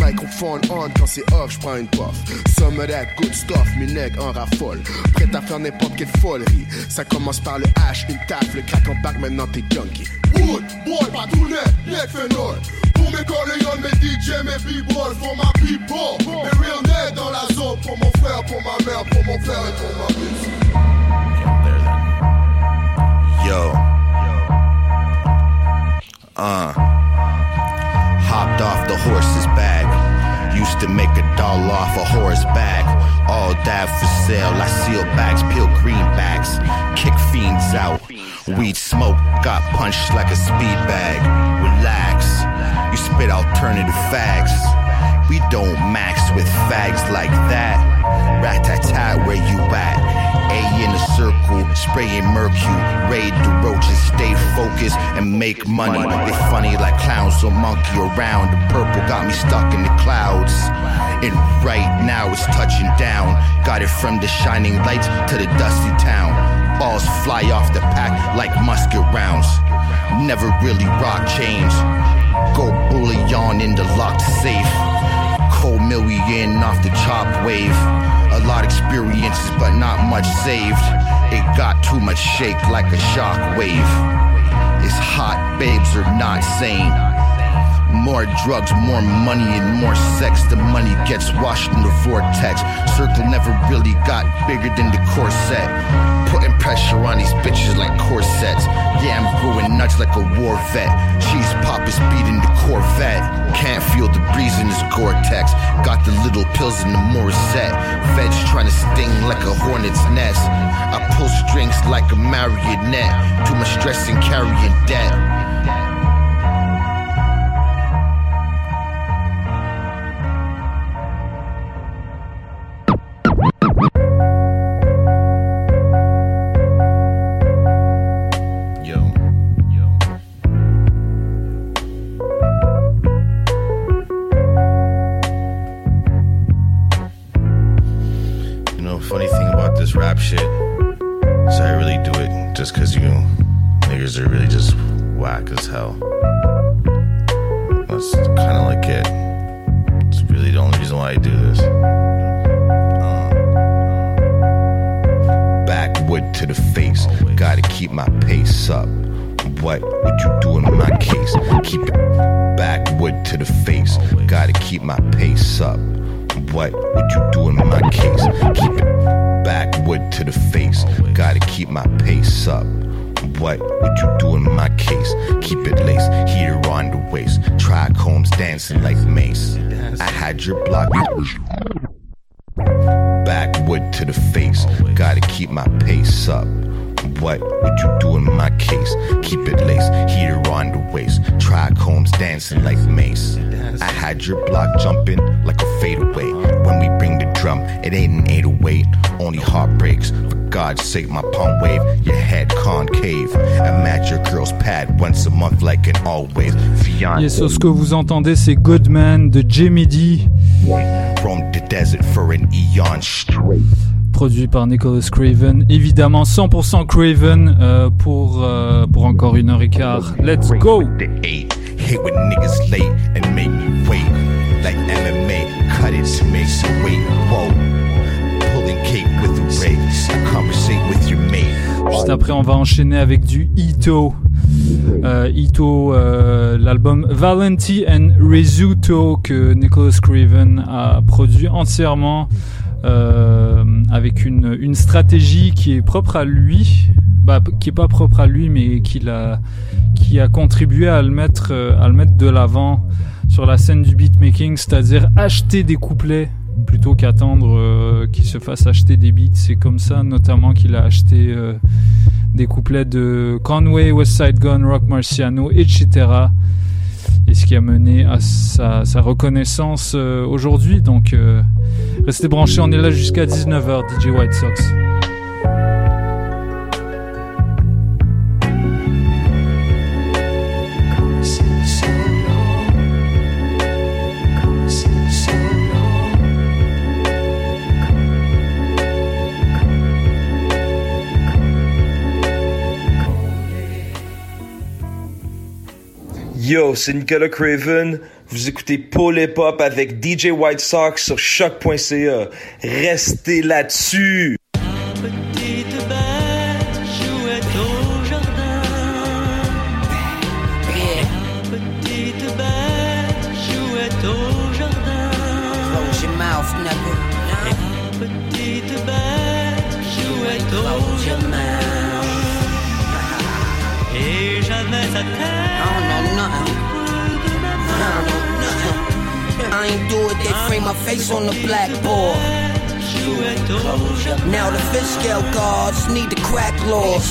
Microphone on quand c'est off, je prends une puff. Some of that good stuff, mes nègres en raffolent. Prêt à faire n'importe quelle folerie. Ça commence par le H, une taf, le crack en back, maintenant t'es junkie. Wood, boy, pas tout net, net phénol. Pour mes colléons, mes DJ, mes b-boys, pour ma people. Mes real nègres dans la zone, pour mon frère, pour ma mère, pour mon frère et pour ma bitch. Yo. Uh. Hopped off the horse's back. Used to make a doll off a horse back. All that for sale. I seal bags, peel greenbacks. Kick fiends out. Weed smoke got punched like a speed bag. Relax. You spit alternative fags. We don't max with fags like that. Rat tat tat, where you at? A in a circle, spraying mercury. Raid the roaches, stay focused and make money. They funny like clowns, so monkey around. The purple got me stuck in the clouds. And right now it's touching down. Got it from the shining lights to the dusty town. Balls fly off the pack like musket rounds. Never really rock chains. Go bullion in the locked safe. Cold million off the chop wave. A lot experiences, but not much saved. It got too much shake like a shock wave. It's hot, babes are not sane. More drugs, more money, and more sex. The money gets washed in the vortex. Circle never really got bigger than the corset. Putting pressure on these bitches like corsets. Yeah, I'm going nuts like a war vet. Cheese pop is beating the Corvette. Can't feel the breeze in this Gore-Tex. Got the little pills in the Morissette. Feds trying to sting like a hornet's nest. I pull strings like a marionette. Too much stress and carrying debt. I your block. Backwood to the face. Gotta keep my pace up. What would you do in my case? Keep it laced, heater on the waist. Trichomes dancing like mace. I had your block jumping like a fadeaway. When we bring the drum, it ain't an 808. Only heartbreaks for God's sake, my palm wave, your head concave. I match your girl's pad once a month like an always. Fiance. Yes, so ce que vous entendez, c'est Goodman de Jimmy D. Produit par Nicholas Craven, évidemment 100% Craven euh, pour, euh, pour encore une heure et quart. Let's go! Juste après, on va enchaîner avec du Ito. Euh, Ito, euh, l'album Valenti and Risotto que Nicholas Craven a produit entièrement euh, avec une, stratégie qui est propre à lui, bah, qui est pas propre à lui, mais qui a, contribué à à le mettre de l'avant sur la scène du beatmaking, c'est-à-dire acheter des couplets plutôt qu'attendre euh, qu'il se fasse acheter des beats. C'est comme ça notamment qu'il a acheté euh, des couplets de Conway, West Side Gun, Rock Marciano, etc. Et ce qui a mené à sa, sa reconnaissance euh, aujourd'hui. Donc restez branchés, on est là jusqu'à 19h, DJ White Sox. Yo, c'est Nicolas Craven. Vous écoutez Paul Hip Hop avec DJ White Sox sur choc.ca. Restez là-dessus. My face on the blackboard. Now the fish scale guards need to crack laws.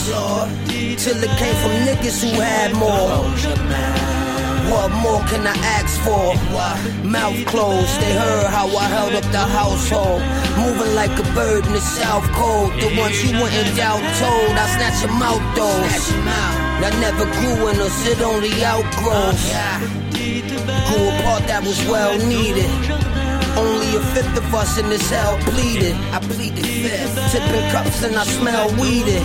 Till it came from niggas who had more. What more can I ask for? Mouth closed, they heard how I held up the household. Moving like a bird in the south cold. The ones you wouldn't doubt told, I snatch them out those. That never grew in us, it only outgrows. Oh, grew a part that was well needed. Only a fifth of us in this hell pleaded. I pleaded fifth. Tipping cups and I smell weeded.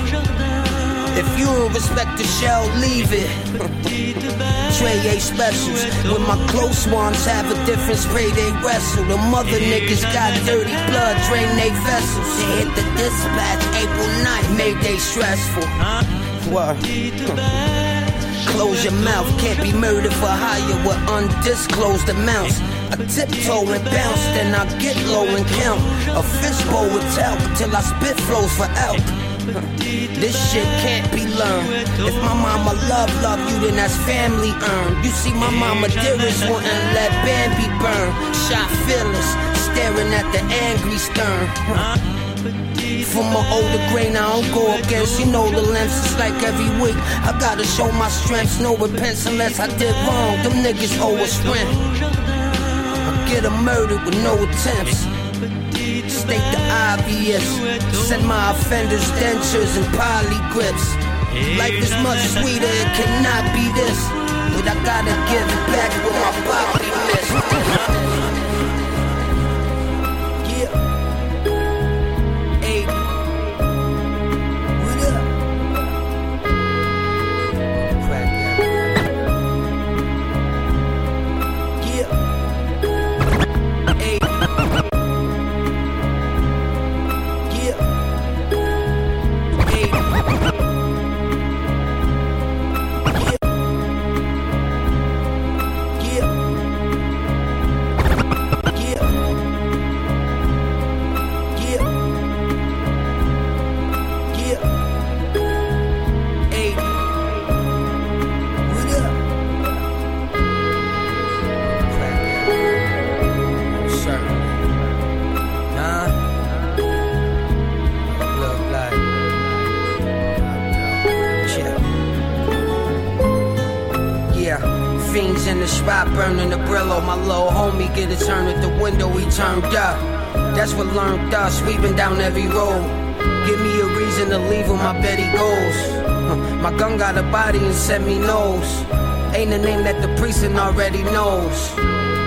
If you don't respect the shell, leave it. Trey A specials. When my close ones have a different spray, they wrestle. The mother niggas got dirty blood, drain they vessels. They hit the dispatch April 9th, made they stressful. What? Close your mouth, can't be murdered for hire with undisclosed amounts. I tiptoe and bounce, then I get low and count. A fishbowl with talc till I spit flows for elk. This shit can't be learned. If my mama love, love you, then that's family earned. You see, my mama dearest wouldn't let Bambi burn. Shot fearless, staring at the angry stern. For my older grain, I don't go against. You know the lengths, it's like every week. I gotta show my strengths, no repentance unless I did wrong. Them niggas owe us. I get them murdered with no attempts. State the obvious. Send my offenders dentures and poly grips. Life is much sweeter, it cannot be this. But I gotta give it back what my poppy missed. Every road. Give me a reason to leave him, I bet he goes. My gun got a body and set me nose. Ain't a name that the precinct already knows.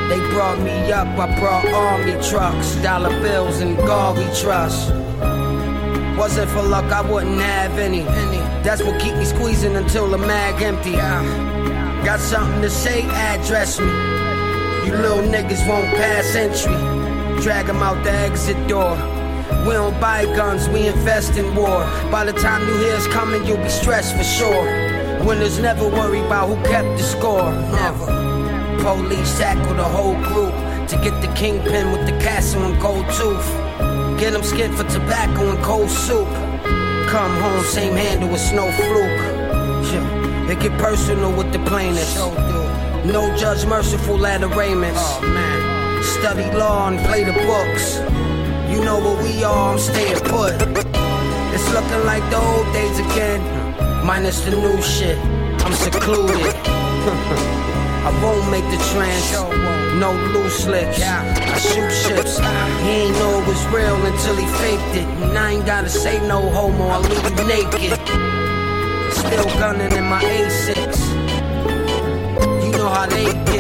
They brought me up, I brought army trucks, dollar bills, and God we trust. Wasn't for luck, I wouldn't have any. That's what keep me squeezing until the mag empty. Got something to say, address me. You little niggas won't pass entry. Drag 'em out the exit door. We don't buy guns, we invest in war. By the time you hear us coming, you'll be stressed for sure. Winners never worry about who kept the score. Never. Police tackle the whole group to get the kingpin with the castle and gold tooth. Get them skid for tobacco and cold soup. Come home, same handle with snow fluke. Yeah. It get personal with the plaintiffs. No judge merciful at arraignments. Oh, man. Study law and play the books. You know what we are, I'm staying put. It's looking like the old days again. Minus the new shit. I'm secluded. I won't make the trans. No loose lips. I shoot ships. He ain't know it was real until he faked it. And I ain't gotta say no homo, I'll leave you naked. Still gunning in my A6. You know how they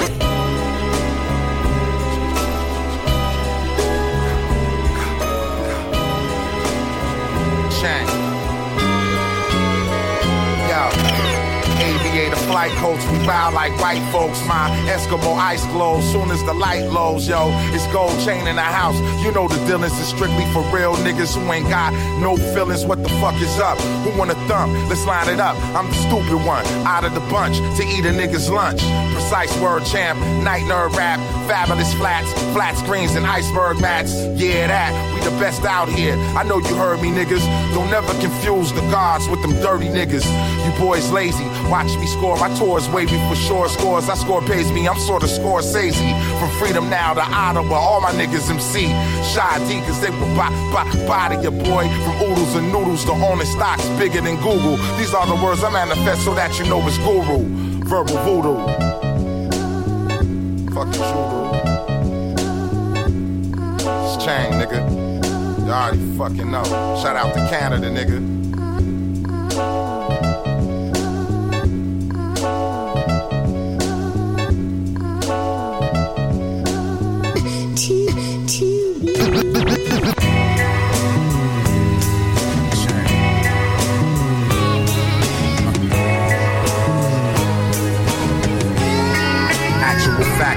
Flight coats, we wild like white folks. My Eskimo ice glows, soon as the light lows, yo. It's gold chain in the house. You know the dealings is strictly for real niggas who ain't got no feelings. What the fuck is up? Who wanna thump? Let's line it up. I'm the stupid one, out of the bunch to eat a nigga's lunch. Precise word champ, night nerd rap, fabulous flats, flat screens and iceberg mats. Yeah, that we the best out here. I know you heard me, niggas. Don't never confuse the gods with them dirty niggas. You boys lazy. Watch me score. My tours wavy for sure scores. I score pays me. I'm sorta Scorsese. From freedom now to Ottawa, all my niggas MC. Shy D, cause they will buy, buy, body your boy. From oodles and noodles to owning stocks bigger than Google. These are the words I manifest so that you know it's guru. Verbal voodoo. Fucking voodoo. It's Chang, nigga. You already fucking know. Shout out to Canada, nigga.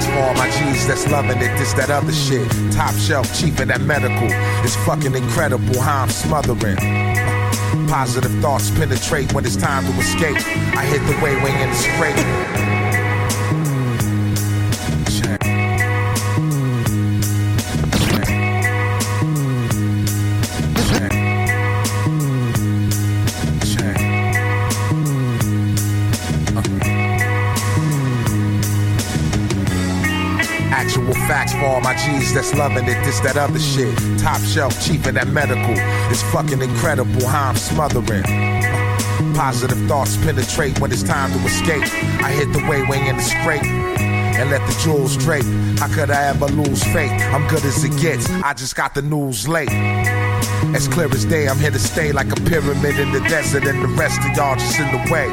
For all my G's that's loving it. This, that other shit. Top shelf, cheap cheaper than medical. It's fucking incredible how I'm smothering. Positive thoughts penetrate when it's time to escape. I hit the way wing in the. My G's that's loving it. This, that other shit. Top shelf, cheaper than medical. It's fucking incredible how I'm smothering. Positive thoughts penetrate when it's time to escape. I hit the way wing in the scrape and let the jewels drape. How could I ever lose faith? I'm good as it gets. I just got the news late. As clear as day, I'm here to stay like a pyramid in the desert, and the rest of y'all just in the way.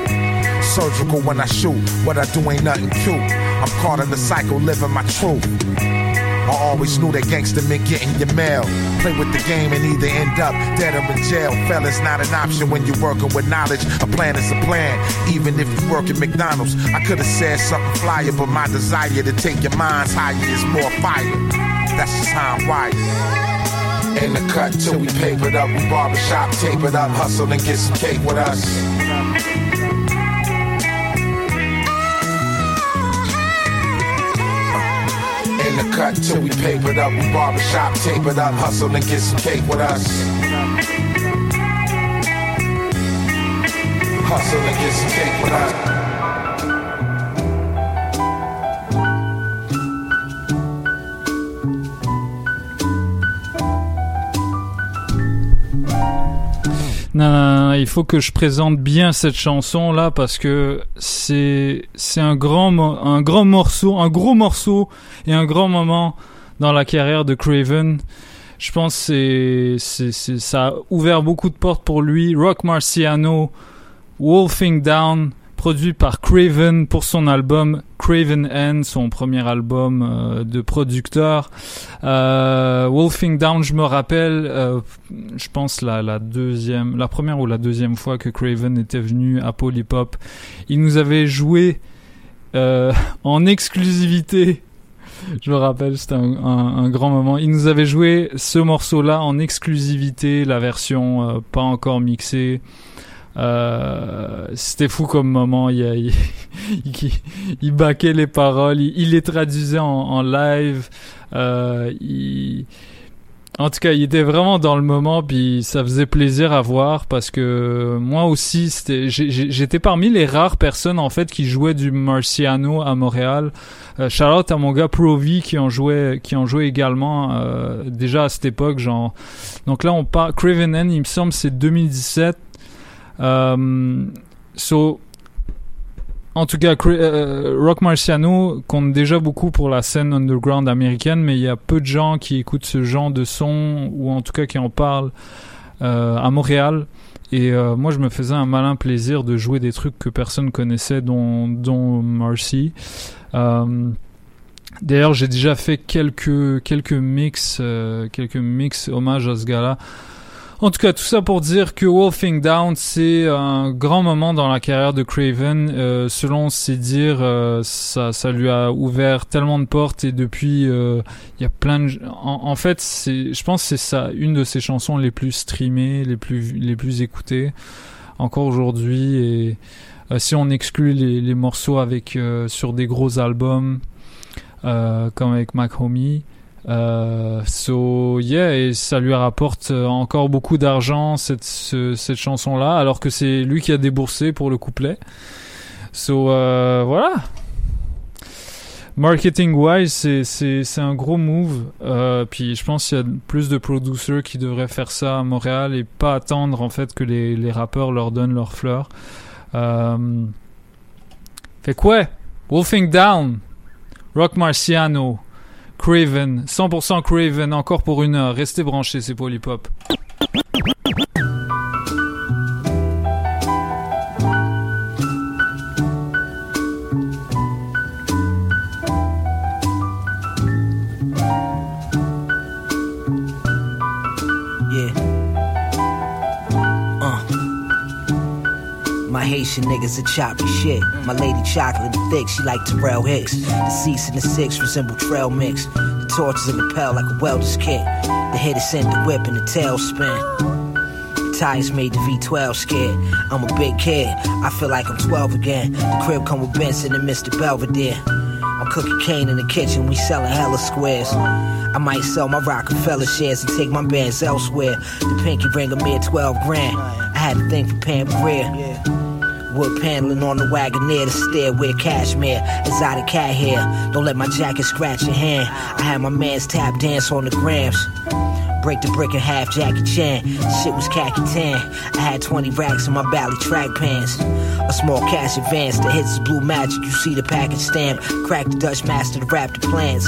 Surgical when I shoot, what I do ain't nothing cute. I'm caught in the cycle, living my truth. I always knew that gangster meant getting your mail. Play with the game and either end up dead or in jail. Fellas not an option when you're working with knowledge. A plan is a plan, even if you work at McDonald's. I could have said something flyer, but my desire to take your minds higher is more fire. That's just how I'm wired. In the cut till we papered up, we barbershop tape it up, hustle and get some cake with us. Cut till we papered up, we barbershop tape it up, hustle and get some cake with us. Hustle and get some cake with us. Non, il faut que je présente bien cette chanson là parce que c'est c'est un grand un grand morceau, un gros morceau et un grand moment dans la carrière de Craven. Je pense c'est, c'est, ça a ouvert beaucoup de portes pour lui. Rock Marciano, Wolfing Down, produit par Craven pour son album Craven N, son premier album euh, de producteur. Euh, Wolfing Down, je me rappelle, euh, je pense la, deuxième, la première ou la deuxième fois que Craven était venu à Polypop, il nous avait joué en exclusivité je me rappelle, c'était un, grand moment. Il nous avait joué ce morceau-là en exclusivité, la version pas encore mixée. Euh, c'était fou comme moment. Il, il, il, baquait les paroles, il, les traduisait en, live. Euh, en tout cas, il était vraiment dans le moment, puis ça faisait plaisir à voir parce que moi aussi, j'étais parmi les rares personnes en fait qui jouaient du Marciano à Montréal. Euh, Charlotte à mon gars Provi qui en jouait, qui en jouait également euh, déjà à cette époque. Genre, donc là on parle Craven N, il me semble c'est 2017. Euh, so, en tout cas, euh, Rock Marciano compte déjà beaucoup pour la scène underground américaine, mais il y a peu de gens qui écoutent ce genre de son, ou en tout cas qui en parlent euh, à Montréal. Et moi, je me faisais un malin plaisir de jouer des trucs que personne connaissait, dont, Marcy. D'ailleurs, j'ai déjà fait quelques quelques mix, quelques mix hommage à ce gars-là. En tout cas, tout ça pour dire que Wolfing Down, c'est un grand moment dans la carrière de Craven. Euh, selon ses dires, euh, ça, ça lui a ouvert tellement de portes et depuis, euh, il y a plein de... En, fait, je pense que c'est ça, une de ses chansons les plus streamées, les plus, les plus écoutées encore aujourd'hui. Et si on exclut les, les morceaux avec sur des gros albums, comme avec Mac Homie, euh, so yeah et ça lui rapporte encore beaucoup d'argent cette ce, cette chanson là alors que c'est lui qui a déboursé pour le couplet. So euh, voilà. Marketing wise c'est un gros move. Euh, puis je pense qu'il y a plus de producers qui devraient faire ça à Montréal et pas attendre en fait que les les rappeurs leur donnent leurs fleurs. Euh, fait quoi Wolfing Down. Rock Marciano Craven, 100% Craven, encore pour une heure. Restez branchés, c'est Polypop. My Haitian niggas are choppy shit. My lady chocolate and thick, she like Terrell Hicks. The seats in the six resemble trail mix. The torches in the pell like a welder's kit. The head is sent the whip and the tail spin. Tires made the V12 scared. I'm a big kid. I feel like I'm 12 again. The crib come with Benson and Mr. Belvedere. I'm cooking cane in the kitchen, we selling hella squares. I might sell my Rockefeller shares and take my bands elsewhere. The pinky ring a mere 12 grand. I had a thing for Pam Grier. Wood paneling on the wagon near the stairway, cashmere, exotic cat hair. Don't let my jacket scratch your hand. I had my man's tap dance on the grams. Break the brick in half, Jackie Chan. Shit was khaki tan. I had 20 racks in my Bally track pants. A small cash advance, that hits blue magic. You see the package stamp. Crack the Dutch master to wrap the plans.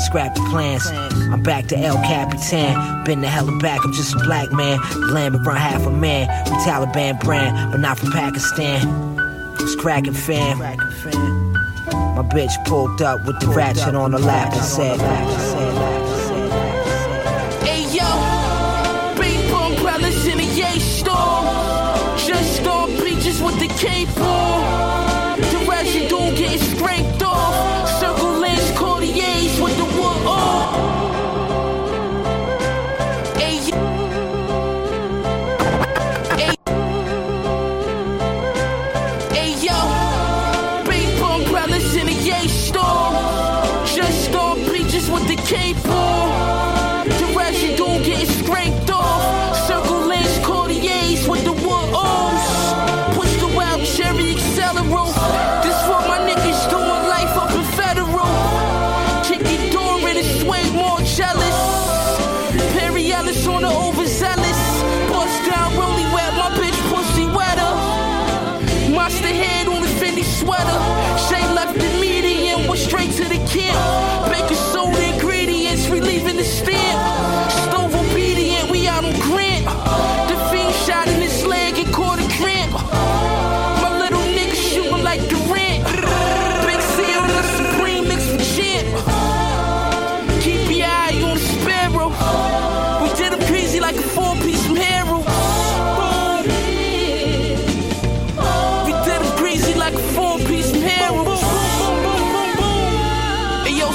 Scrap the plans. I'm back to El Capitan. Been the hell of back, I'm just a black man. Land run half a man. We Taliban brand, but not from Pakistan. It's cracking fam. My bitch pulled up with the ratchet on the lap and said,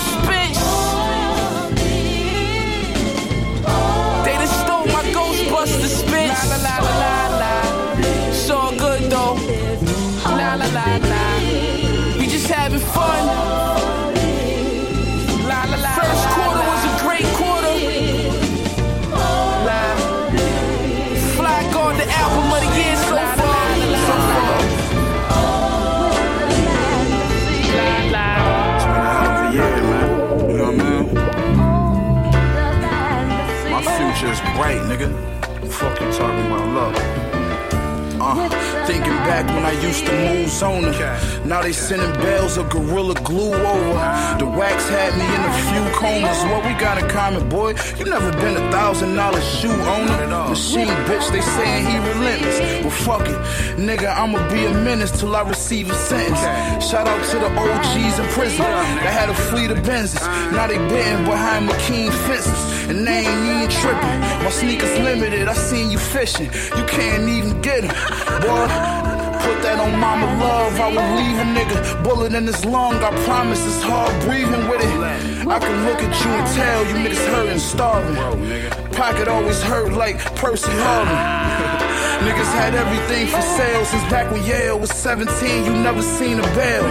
Spin bright, nigga. Fuck you talking about love. Uh, back when I used to move zoning. Now they sending bells of gorilla glue over. The wax had me in a few comas. What we got in common, boy? You never been a thousand dollar shoe owner. Machine bitch, they saying he relentless. Well, fuck it, nigga. I'ma be a menace till I receive a sentence. Shout out to the OGs in prison that had a fleet of Benzes. Now they bitten behind McKean fences, and they ain't even tripping. My sneakers limited. I seen you fishing. You can't even get them. Boy, put that on mama love. I will leave a nigga bullet in his lung. I promise it's hard breathing with it. I can look at you and tell you niggas hurting, starving. Pocket always hurt like Percy Harvin. Niggas had everything for sale since back when Yale was 17. You never seen a bell.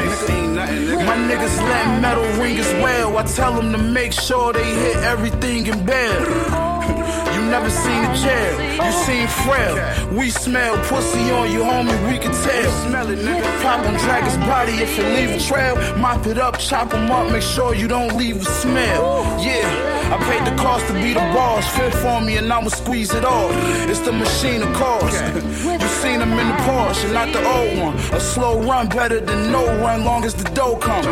My niggas let metal ring as well. I tell them to make sure they hit everything in bed. You never seen a jail, you seen frail. We smell pussy on you, homie, we can tell. Smell it, nigga. Pop on drag his body if it leave a trail. Mop it up, chop him up, make sure you don't leave a smell. Yeah, I paid the cost to be the boss. Fit for me and I'ma squeeze it off. It's the machine of course. You seen him in the Porsche, not the old one. A slow run better than no run, long as the dough come.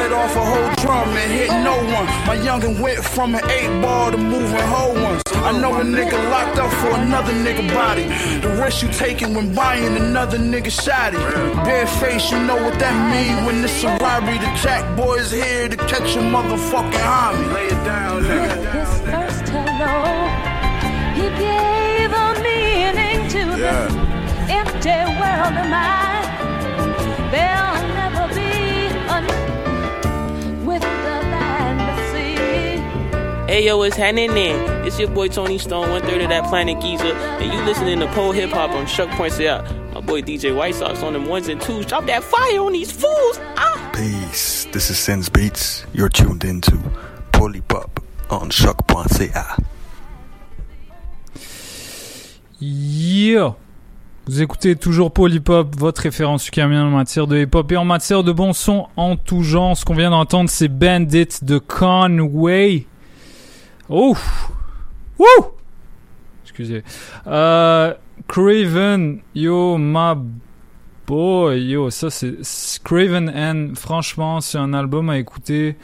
You let off a whole drum and hit no one. My youngin' went from an eight ball to moving whole ones. I know a nigga locked up for another nigga body. The risk you taking when buying another nigga shoddy. Bare face, you know what that mean when it's a robbery. The jack boys here to catch a motherfucking homie. Lay it down, nigga. His first hello, he gave a meaning to this empty world of mine. Hey yo, it's happening there. It's your boy Tony Stone, one third of that planet Giza, and you listening to Pole Hip Hop on Chuck Points Out. My boy DJ White Sox on them ones and twos. Drop that fire on these fools. Ah! Peace. This is Sins Beats. You're tuned into Polypop on choc.ca. Yeah! Vous écoutez toujours Polypop, votre référence ukrainienne en matière de hip-hop et en matière de bon son en tout genre. Ce qu'on vient d'entendre, c'est Bandit de Conway. Oh! Wouh! Excusez. Euh, Craven, yo, my boy, yo, ça c'est Craven N. Franchement, c'est un album à écouter.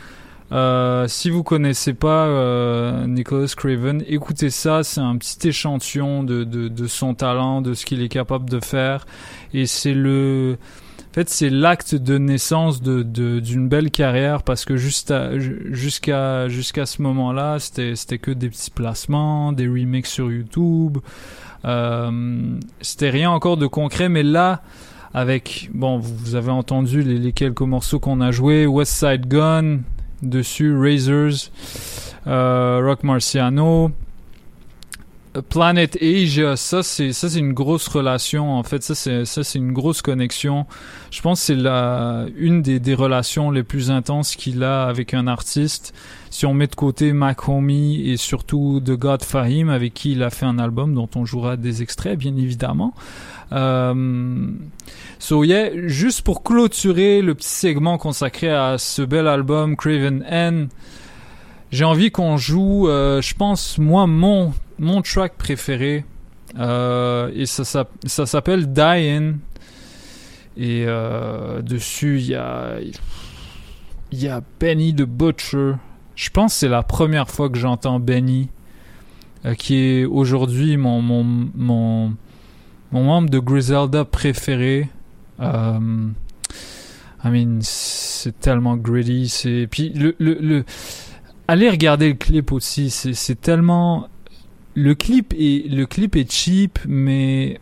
Euh, si vous connaissez pas euh, Nicholas Craven, écoutez ça. C'est un petit échantillon de, de, de son talent, de ce qu'il est capable de faire. Et c'est le, fait, c'est l'acte de naissance de d'une belle carrière parce que jusqu'à jusqu'à ce moment-là, c'était c'était que des petits placements, des remixes sur YouTube. Euh, c'était rien encore de concret, mais là, avec bon, vous avez entendu les, les quelques morceaux qu'on a joués, West Side Gun dessus, Razors, euh, Rock Marciano. Planet Asia, ça c'est ça c'est une grosse relation en fait, ça c'est ça c'est une grosse connexion. Je pense que c'est la une des, des relations les plus intenses qu'il a avec un artiste. Si on met de côté Mac Homie et surtout The God Fahim avec qui il a fait un album dont on jouera des extraits bien évidemment. Euh, so yeah, juste pour clôturer le petit segment consacré à ce bel album Craven N, j'ai envie qu'on joue, euh, je pense, moi, mon, mon track préféré. Euh, et ça, s'app- ça s'appelle Dying. Et euh, dessus, il y a, y a Benny the Butcher. Je pense que c'est la première fois que j'entends Benny, qui est aujourd'hui mon, mon, mon, membre de Griselda préféré. I mean, c'est tellement gritty. C'est puis le, le allez regarder le clip aussi. C'est tellement le clip est le clip est cheap, mais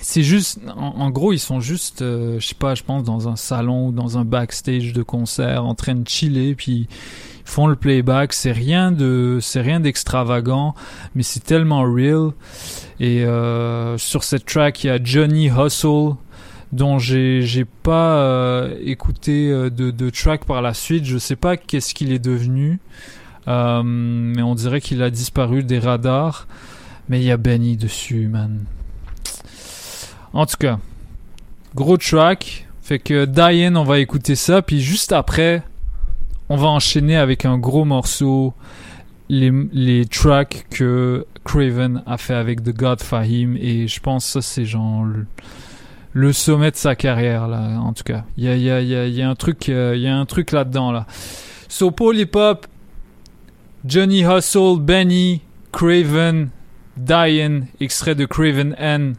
c'est juste en, en gros ils sont juste euh, je sais pas je pense dans un salon ou dans un backstage de concert en train de chiller puis ils font le playback c'est rien de c'est rien d'extravagant mais c'est tellement real et euh, sur cette track il y a Johnny Hustle dont j'ai j'ai pas euh, écouté euh, de, de track par la suite je sais pas qu'est-ce qu'il est devenu euh, mais on dirait qu'il a disparu des radars mais il y a Benny dessus man en tout cas, gros track. Fait que Diane, on va écouter ça. Puis juste après, on va enchaîner avec un gros morceau. les, tracks que Craven a fait avec The God Fahim et je pense que c'est genre le, sommet de sa carrière là en tout cas. Il y a, y a, y y a un truc euh, il y a un truc là dedans là. So Hip Hop Johnny Hustle Benny Craven Diane extrait de Craven N.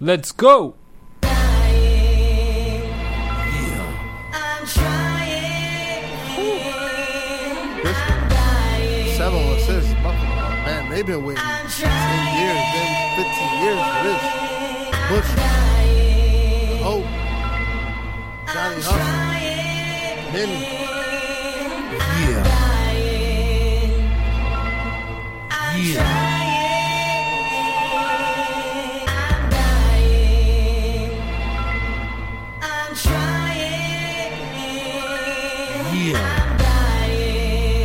Let's go! They've been waiting 10 years, then 15 years for this. Bush, Johnny Hustle, Benny. Yeah. Yeah.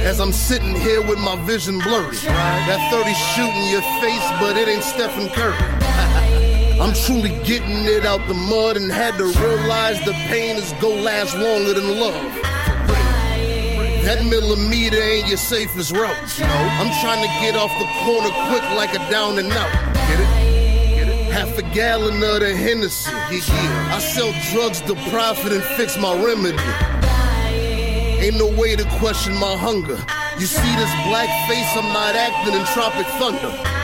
As I'm sitting here with my vision blurry. That 30 shooting your face, but it ain't Stephen Curry. I'm truly getting it out the mud and had to realize the pain is go last longer than love. That millimeter ain't your safest route. I'm trying to get off the corner quick like a down and out. Get it? Half a gallon of the Hennessy. Yeah, yeah. I sell drugs to profit and fix my remedy. Ain't no way to question my hunger. You see this black face, I'm not acting in Tropic Thunder.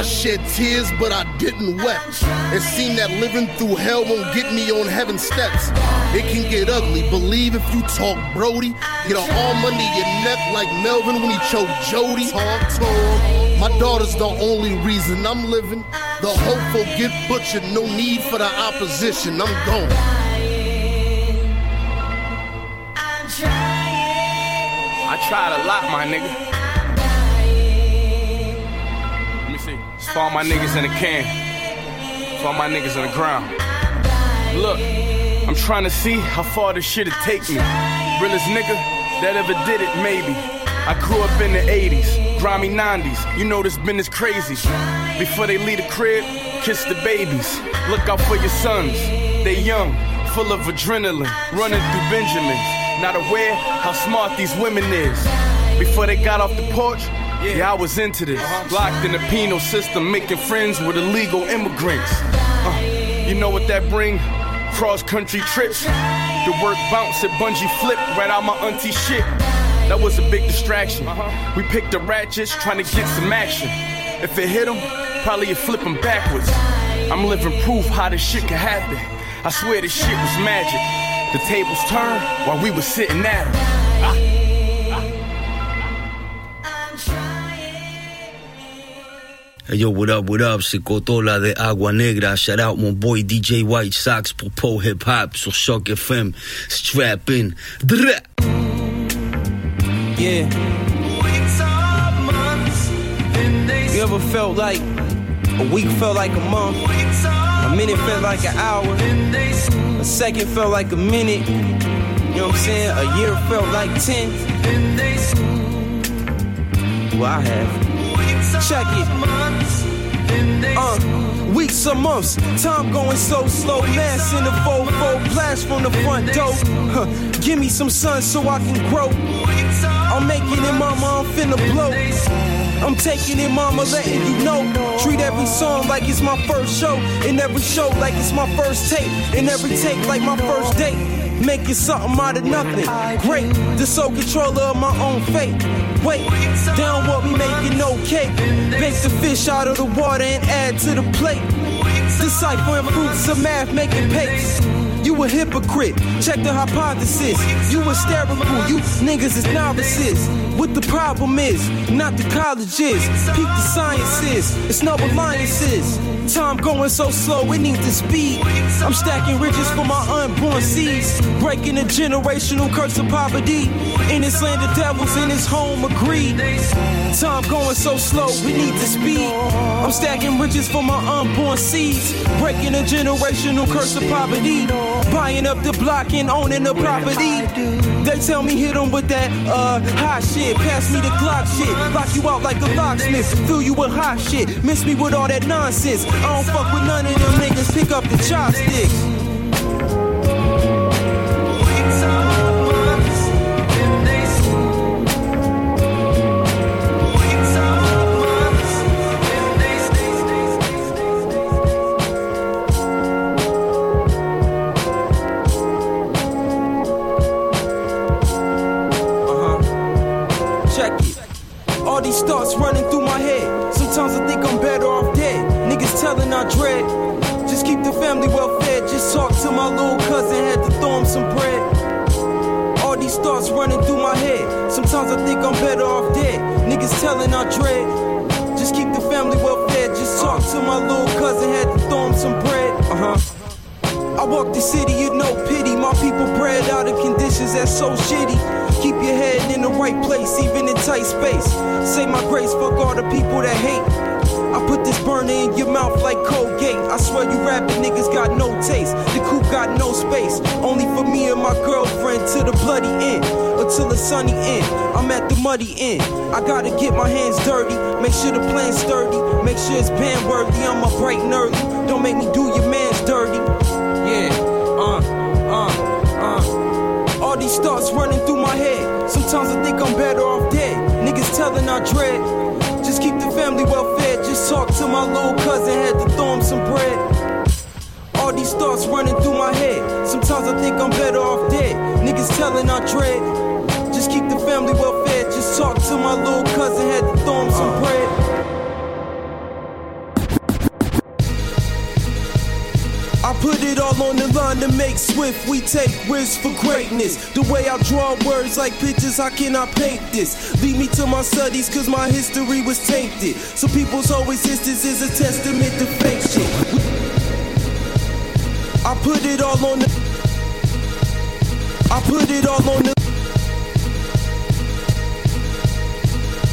I shed tears, but I didn't weep. It seemed that living through hell won't get me on heaven's steps. It can get ugly, believe if you talk Brody. Get an arm under your neck like Melvin when he choked Jody. Talk to. My daughter's the only reason I'm living. The hopeful get butchered, no need for the opposition. I'm gone. I tried a lot, my nigga. For all my niggas in the can. For all my niggas on the ground. Look, I'm trying to see how far this shit'll take me. Realest nigga that ever did it, maybe. I grew up in the 80s, grimy 90s. You know this business crazy. Before they leave the crib, kiss the babies. Look out for your sons. They young, full of adrenaline, running through Benjamins. Not aware how smart these women is. Before they got off the porch, yeah, I was into this. Locked in the penal system, making friends with illegal immigrants. Uh, you know what that bring? Cross country trips. The work bounce at bungee flip right out my auntie shit. That was a big distraction. We picked the ratchets trying to get some action. If it hit them, probably you flip them backwards. I'm living proof how this shit can happen. I swear this shit was magic. The tables turned while we was sitting at. Yo, what up, what up, Cotola de Agua Negra. Shout out my boy DJ White Sox pour Pro Hip Hop sur CHOQ FM. Strap in. Yeah. You ever felt like a week felt like a month? A minute felt like an hour. A second felt like a minute. You know what I'm saying? A year felt like ten. Well, I have. Check it. Uh, weeks or months, time going so slow. Mass in the faux blast from the front door. Huh, give me some sun so I can grow. I'm making it, mama, I'm finna blow. I'm taking it, mama, letting you know. Treat every song like it's my first show. In every show, like it's my first tape. In every take, like my first date. Making something out of nothing. Great, the sole controller of my own fate. Wait, down what we making no cake. Bake the fish out of the water and add to the plate. Deciphering fruits of math, making pace. You a hypocrite, check the hypothesis. You a hysterical, you niggas is novices. What the problem is, not the colleges. Peak the sciences, it's no alliances. Time going so slow, it needs the speed. I'm stacking riches for my unborn seeds. Breaking the generational curse of poverty. In this land of devils, in this home agreed. Time going so slow, we need the speed. I'm stacking riches for my unborn seeds. Breaking a generational curse of poverty. Buying up the block and owning the property. They tell me hit 'em with that uh hot shit. Pass me the Glock shit. Lock you out like a locksmith. Fill you with hot shit. Miss me with all that nonsense. I don't fuck with none of them niggas. Pick up the chopsticks. To my little cousin, had to throw him some bread. All these thoughts running through my head. Sometimes I think I'm better off dead. Niggas telling I dread. Just keep the family well fed. Just talk to my little cousin, had to throw him some bread. Uh huh. I walk the city, you know pity. My people bred out of conditions that's so shitty. Keep your head in the right place, even in tight space. Say my grace, fuck all the people that hate. I put this burner in your mouth like Colgate. I swear you rapping niggas got no taste. The coupe got no space. Only for me and my girlfriend to the bloody end. Until the sunny end. I'm at the muddy end. I gotta get my hands dirty. Make sure the plan's sturdy. Make sure it's band worthy. I'm a bright and early. Don't make me do your man's dirty. Yeah, uh, uh, uh. All these thoughts running through my head. Sometimes I think I'm better off dead. Niggas telling I dread. Just keep the family well fed. Just talk to my little cousin, had to throw him some bread. All these thoughts running through my head. Sometimes I think I'm better off dead. Niggas telling I dread. Just keep the family well fed. Just talk to my little cousin, had to throw him some bread. Put it all on the line to make swift. We take risks for greatness. The way I draw words like pictures, how can I paint this? Lead me to my studies, cause my history was tainted. So people's always existence is a testament to fake shit. I put it all on the. I put it all on the.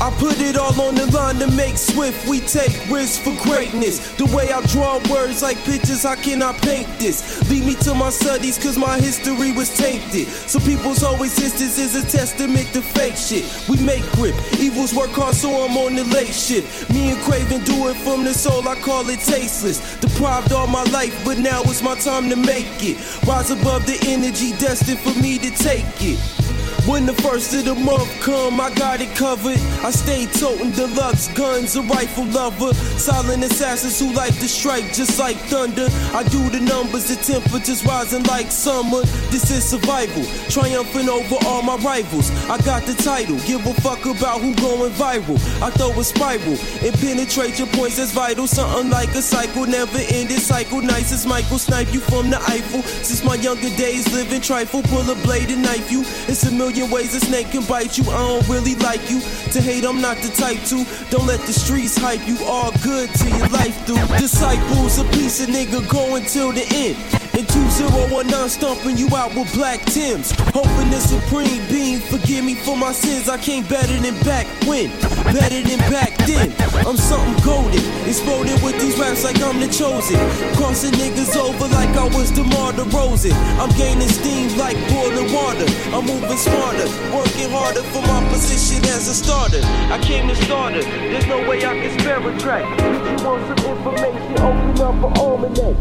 I put it all on the line to make swift. We take risks for greatness. The way I draw words like pictures, I paint this? Lead me to my studies, cause my history was tainted. So people's always existence is a testament to fake shit. We make grip, evils work hard, so I'm on the late shit. Me and Craven do it from the soul, I call it tasteless. Deprived all my life, but now it's my time to make it. Rise above the energy destined for me to take it. When the first of the month come, I got it covered. I stay toting deluxe guns, a rifle lover. Silent assassins who like to strike just like thunder. I do the numbers, the temperatures rising like summer. This is survival, triumphant over all my rivals. I got the title, give a fuck about who going viral. I throw a spiral and penetrate your points that's vital. Something like a cycle, never ending cycle. Nice as Michael, snipe you from the Eiffel. Since my younger days, living trifle, pull a blade and knife you. It's a million ways a snake can bite you. I don't really like you. To hate, I'm not the type to. Don't let the streets hype you. All good to your life through. Disciples, a piece of nigga going till the end. And 2019 stomping you out with black Tims. Hoping the supreme being forgive me for my sins. I came better than back when, better than back then. I'm something golden, exploding with these raps like I'm the chosen. Crossing niggas over like I was DeMar DeRozan. I'm gaining steam like boiling water. I'm moving smarter, working harder for my position as a starter. I came to starter, there's no way I can spare a track. If you want some information, open up an almanac.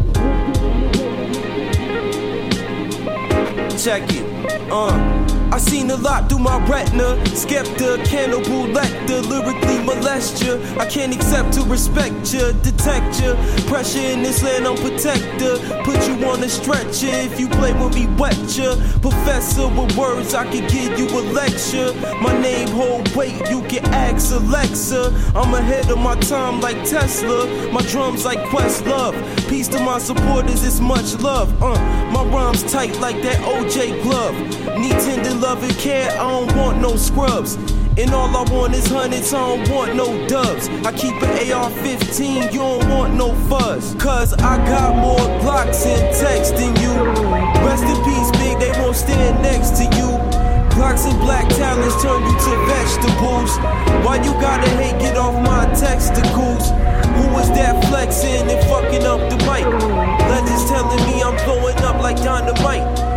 Check it, uh. I seen a lot through my retina. Skepta, Hannibal Lecter, lyrically molest ya. I can't accept to respect ya, detect ya. Pressure in this land, I'm protector. Put you on a stretcher if you play with me, wet ya. Professor with words, I can give you a lecture. My name hold weight, you can ask Alexa. I'm ahead of my time like Tesla. My drums like Questlove. Peace to my supporters, it's much love. Uh, my rhymes tight like that OJ glove. Need tender love and care, I don't want no scrubs. And all I want is hundreds, I don't want no dubs. I keep an AR 15, you don't want no fuzz. Cause I got more blocks and text than you. Rest in peace, big, they won't stand next to you. Blocks and black talents turn you to vegetables. Why you gotta hate, get off my testicles. Who was that flexing and fucking up the mic? Legends telling me I'm blowing up like dynamite.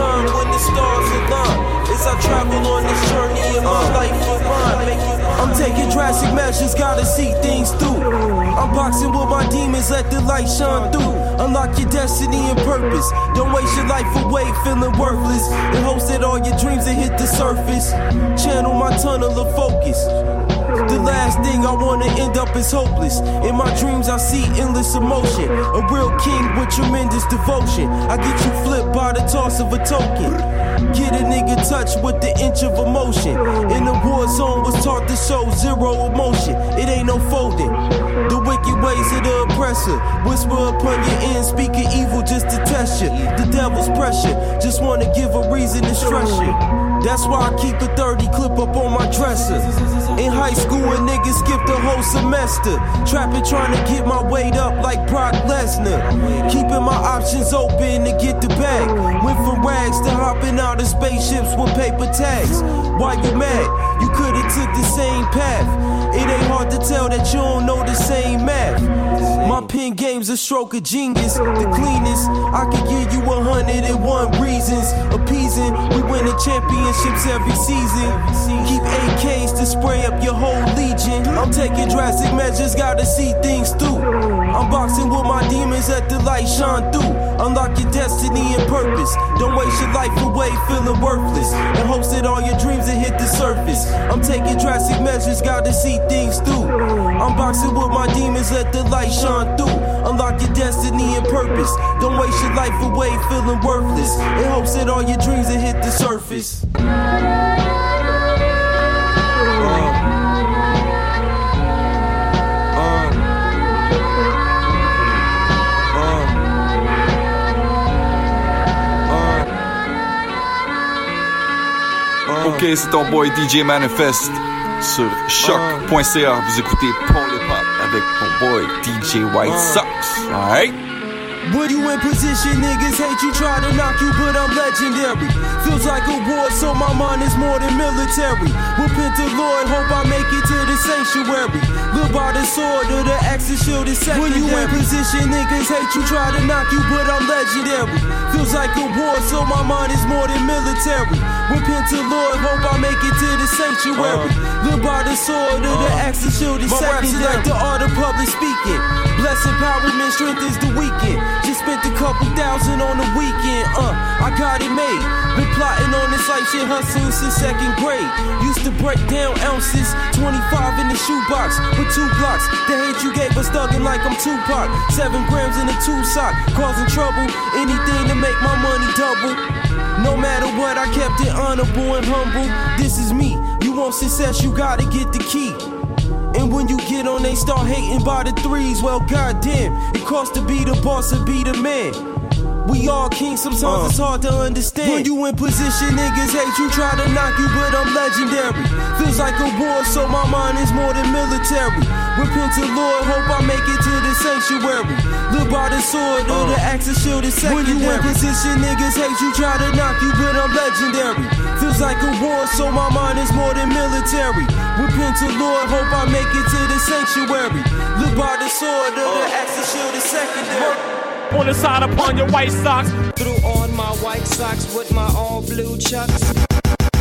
When the stars align. As I travel on this journey in my life of mine, I'm taking drastic measures, gotta see things through. I'm boxing with my demons, let the light shine through. Unlock your destiny and purpose. Don't waste your life away feeling worthless. And hopes that all your dreams will hit the surface. Channel my tunnel of focus. The last thing I wanna end up is hopeless. In my dreams, I see endless emotion. A real king with tremendous devotion. I get you flipped by the toss of a token. Get a nigga touched with the inch of emotion. In the war zone, was taught to show zero emotion. It ain't no folding. The wicked ways of the oppressor. Whisper upon your ear, speaking evil just to test you. The devil's pressure. Just wanna give a reason to stress you. That's why I keep the 30 clip up on my dresser. In high school, a nigga skipped a whole semester. Trapping, trying to get my weight up like Brock Lesnar. Keeping my options open to get the bag. Went from rags to hopping out of spaceships with paper tags. Why you mad? You could've took the same path. It ain't hard to tell that you don't know the same math. My pen game's a stroke of genius, the cleanest. I could give you a hundred and one reasons. Appeasing, we winning championships every season. Keep AKs to spray up your whole legion. I'm taking drastic measures, gotta see things through. I'm boxing with my demons, let the light shine through. Unlock your destiny and purpose. Don't waste your life away feeling worthless. In hopes that all your dreams will hit the surface. I'm taking drastic measures, gotta see things through. I'm boxing with my demons, let the light shine through. Unlock your destiny and purpose. Don't waste your life away feeling worthless. In hopes that all your dreams will hit the surface. Ok, c'est ton boy DJ Manifest sur CHOQ.ca. Vous écoutez Paul Hip Hop avec mon boy DJ White ah. Sox. Alright? Would you in position, niggas hate you, try to knock you, but I'm legendary. Feels like a war, so my mind is more than military. Repent to Lord, hope I make it to the sanctuary. Live by the sword of the axe and shield is secondary. When you in position, niggas hate you, try to knock you, but I'm legendary. Feels like a war, so my mind is more than military. Repent to Lord, hope I make it to the sanctuary. Live by the sword of the axe and shield is My secondary. like the art of public speaking. Blessed empowerment, strength is the weekend. Just spent a couple thousand on the weekend. Uh, I got it made. Been plotting on this life shit hustling since second grade. Used to break down ounces, 25 in the shoebox with two blocks. The hate you gave us thugging like I'm Tupac. Seven grams in a two sock, causing trouble. Anything to make my money double. No matter what, I kept it honorable and humble. This is me. You want success, you gotta get the key. And when you get on, they start hating by the threes. Well, goddamn, it costs to be the boss and be the man. We all kings, sometimes it's uh. hard to understand. When you in position, niggas hate you, try to knock you, but I'm legendary. Feels like a war, so my mind is more than military. Repent to Lord, hope I make it to the sanctuary. Live by the sword or the uh. axe and shield is secondary. When you in position, niggas hate you, try to knock you, but I'm legendary. Feels like a war, so my mind is more than military. Repent to Lord, hope I make it to the sanctuary. Live by the sword or the uh. axe and shield is secondary. On the side upon your white socks. Threw on my white socks with my all blue chucks.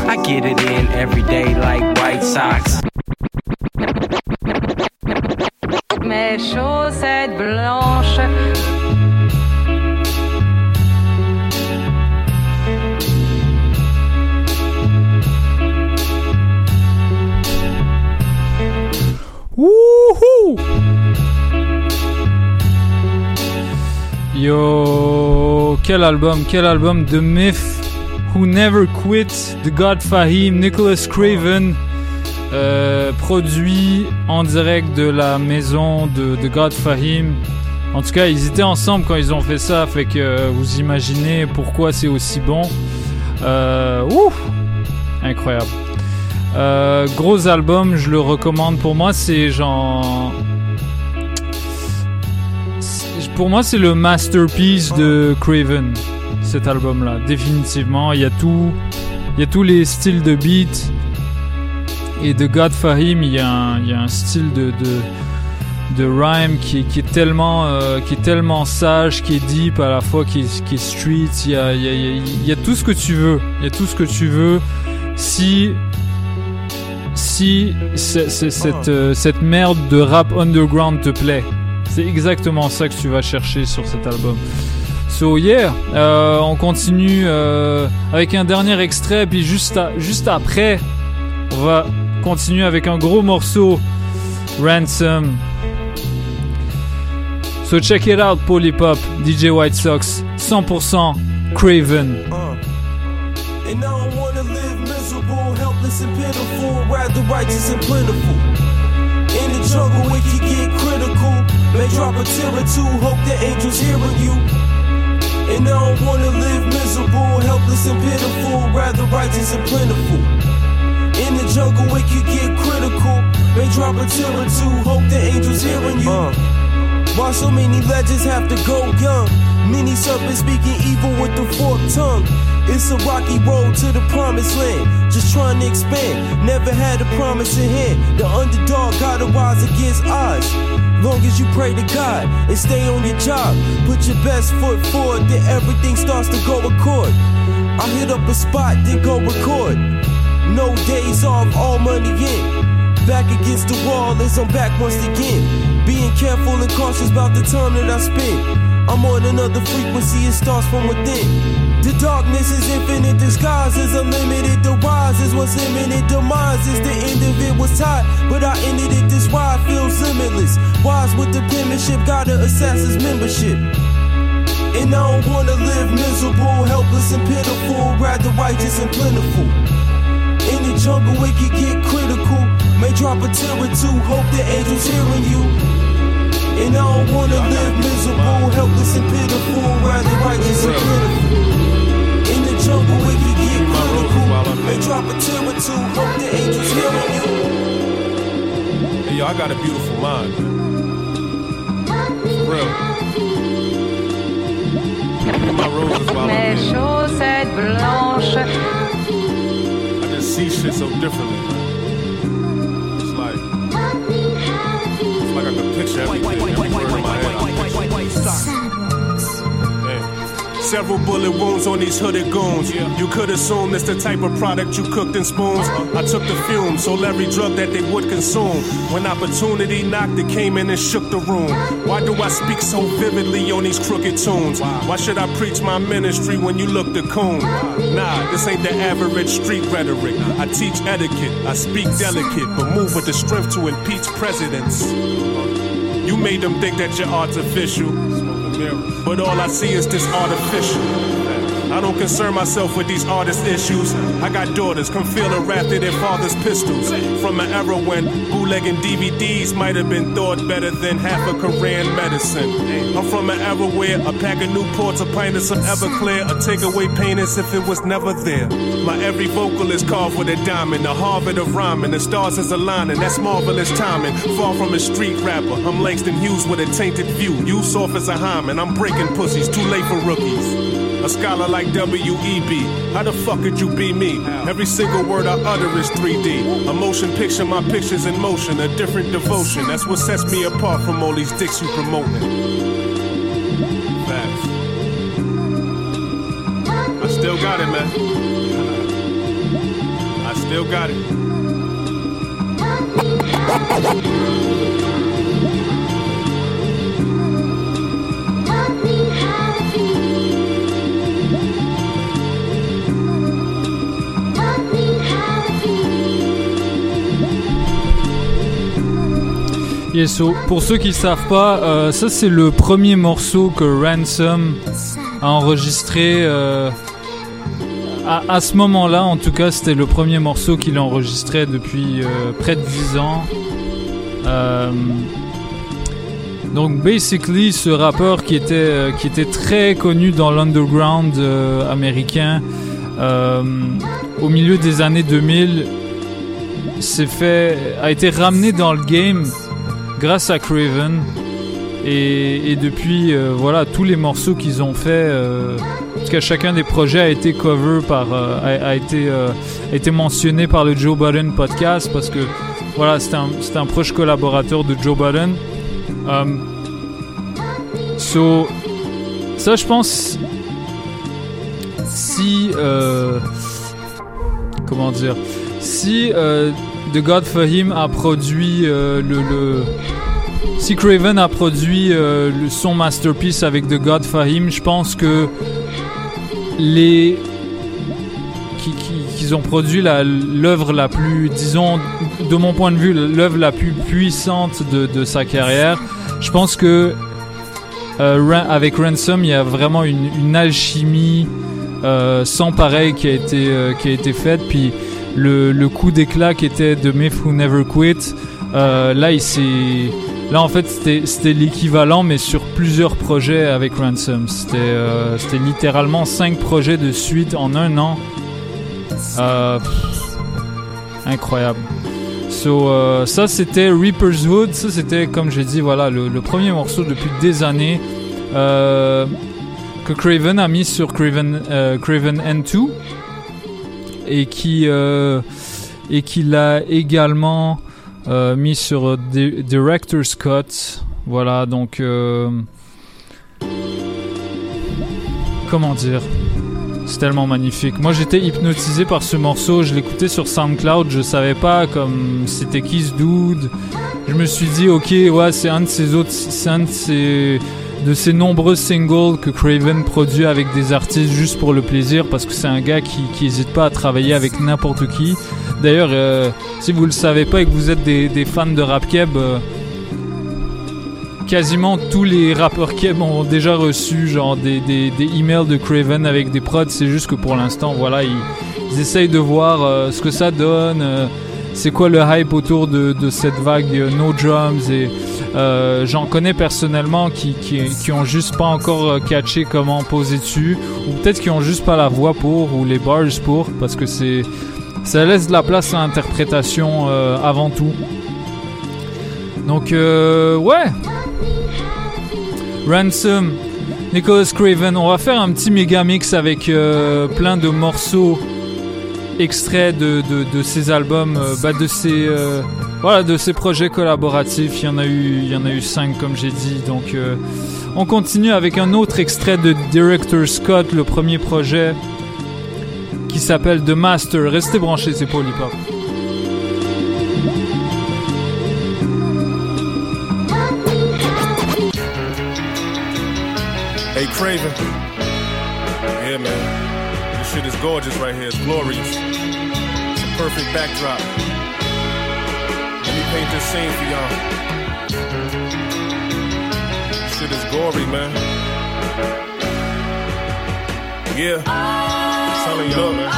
I get it in every day like White socks. Mes chaussettes blanches. Yo, quel album, quel album The Myth Who Never Quit, The God Fahim, Nicholas Craven, euh, produit en direct de la maison de, de God Fahim. En tout cas, ils étaient ensemble quand ils ont fait ça, fait que euh, vous imaginez pourquoi c'est aussi bon. Euh, Incroyable. Gros album, je le recommande. Pour moi, c'est genre. Pour moi, c'est le masterpiece de Craven, cet album-là. Définitivement, il y a tout, il y a tous les styles de beat. Et de God Fahim, il y a un, style de, de, de rhyme qui, est- tellement, euh, qui est tellement sage, qui est deep à la fois, qui est, street. Il y a, tout ce que tu veux. Il y a tout ce que tu veux. Si si cette, euh, cette merde de rap underground te plaît. C'est exactement ça que tu vas chercher sur cet album. So yeah, euh, on continue euh, avec un dernier extrait, puis juste, juste après, on va continuer avec un gros morceau, Ransom. So check it out, Polypop, DJ White Sox, 100% Craven. And I don't wanna live miserable, helpless and pitiful, rather righteous and plentiful. In the get critical. May drop a tear or two, hope the angels hearing you. And I don't wanna live miserable, helpless and pitiful, rather righteous and plentiful. In the jungle, it can get critical. May drop a tear or two, hope the angels hearing you. Uh. Why so many legends have to go young? Many serpents speaking evil with the forked tongue. It's a rocky road to the promised land. Just trying to expand. Never had a promise in hand. The underdog gotta rise against odds. Long as you pray to God and stay on your job. Put your best foot forward, then everything starts to go accord. I hit up a spot, then go record. No days off, all money in. Back against the wall as I'm back once again. Being careful and cautious about the time that I spend. I'm on another frequency, it starts from within. The darkness is infinite, disguise is unlimited. The wise is what's imminent, demise is the end of it was tied. But I ended it, this ride feels limitless. Wise with the penmanship, gotta assess his membership. And I don't wanna live miserable, helpless and pitiful, rather righteous and plentiful. In the jungle, it can get critical. May drop a tear or two, hope the angels hearing you. And I don't wanna live miserable, helpless and pitiful, rather righteous and plentiful. In the jungle, can get critical. May drop a tear or two, hope the angels hearing you. Hey, yo, I got a beautiful mind. For real. My roses while I'm Mes chaussettes blanches. I just see shit so differently. Several bullet wounds on these hooded goons. You could assume it's the type of product you cooked in spoons. I took the fumes, sold every drug that they would consume. When opportunity knocked, it came in and shook the room. Why do I speak so vividly on these crooked tunes? Why should I preach my ministry when you look the coon? Nah, this ain't the average street rhetoric. I teach etiquette, I speak delicate, but move with the strength to impeach presidents. You made them think that you're artificial. But all I see is this artificial. I don't concern myself with these artist issues. I got daughters, come feel the wrath of their father's pistols. From an era when bootlegging DVDs might have been thought better than half a Korean medicine. I'm from an era where a pack of Newports, a pint of some Everclear, a takeaway pain as if it was never there. My every vocal is carved with a diamond, the Harvard of rhyming, the stars is aligning, that's marvelous timing. Far from a street rapper, I'm Langston Hughes with a tainted view. You soft as a hymen, I'm breaking pussies, too late for rookies. Scholar like W.E.B. How the fuck could you be me? Every single word I utter is 3D. A motion picture, my picture's in motion. A different devotion. That's what sets me apart from all these dicks you promoting. Facts. I still got it, man. I still got it. Pour ceux qui savent pas, euh, ça c'est le premier morceau que Ransom a enregistré. euh, à, à ce moment-là, en tout cas, c'était le premier morceau qu'il enregistrait depuis euh, près de 10 ans. Donc, basically, ce rappeur qui était, qui était très connu dans l'underground américain au milieu des années 2000 s'est fait a été ramené dans le game grâce à Craven. Et, depuis euh, voilà tous les morceaux qu'ils ont fait euh, en tout cas chacun des projets a été cover par euh, euh, a été mentionné par le Joe Budden podcast parce que voilà c'était un proche collaborateur de Joe Budden. Um, so ça je pense si comment dire si The God for Him a produit euh, le, si Craven a produit euh, son masterpiece avec The God Fahim, je pense que les qui, ont produit l'œuvre la, plus, disons, de mon point de vue, l'œuvre la plus puissante de, sa carrière. Je pense que euh, avec Ransom, il y a vraiment une, alchimie sans pareil qui a été qui a été faite. Puis le, coup d'éclat qui était de Myth Who Never Quit, euh, là il Là, en fait, c'était l'équivalent, mais sur plusieurs projets avec Ransom. C'était euh, littéralement 5 projets de suite en un an. Euh, incroyable. So, ça, c'était Reaper's Hood. Ça, c'était, comme j'ai dit, voilà, le, premier morceau depuis des années que Craven a mis sur Craven, Craven N2 et qui euh, et qui l'a également euh, mis sur euh, Di- Director Scott. Voilà, donc comment dire? C'est tellement magnifique. Moi, j'étais hypnotisé par ce morceau. Je l'écoutais sur SoundCloud. Je savais pas comme c'était qui ce dude. Je me suis dit, ok, ouais, c'est un de ces autres, c'est un de ces de ces nombreux singles que Craven produit avec des artistes juste pour le plaisir parce que c'est un gars qui qui hésite pas à travailler avec n'importe qui. D'ailleurs, euh, si vous le savez pas et que vous êtes des, fans de rap keb, euh, quasiment tous les rappeurs keb ont déjà reçu genre des, des, emails de Craven avec des prods. C'est juste que pour l'instant, voilà, ils, essayent de voir euh, ce que ça donne. c'est quoi le hype autour de, de cette vague No Drums et euh, j'en connais personnellement qui, qui, qui ont juste pas encore euh, catché comment poser dessus ou peut-être qui ont juste pas la voix pour ou les bars pour parce que c'est ça laisse de la place à l'interprétation euh, avant tout. Donc ouais, Ransom, Nicholas Craven. On va faire un petit méga mix avec plein de morceaux extraits de, de, de ces albums, bah, de euh, voilà, de ces projets collaboratifs. Il y en a eu, cinq comme j'ai dit. Donc euh, on continue avec un autre extrait de Director Scott, le premier projet qui s'appelle The Master. Restez branchés, c'est Polypop. Hey, Craven. Yeah, man. This shit is gorgeous right here. It's glorious. It's a perfect backdrop. Paint this scene for y'all. Shit is gory, man. Yeah. I'm telling y'all, man.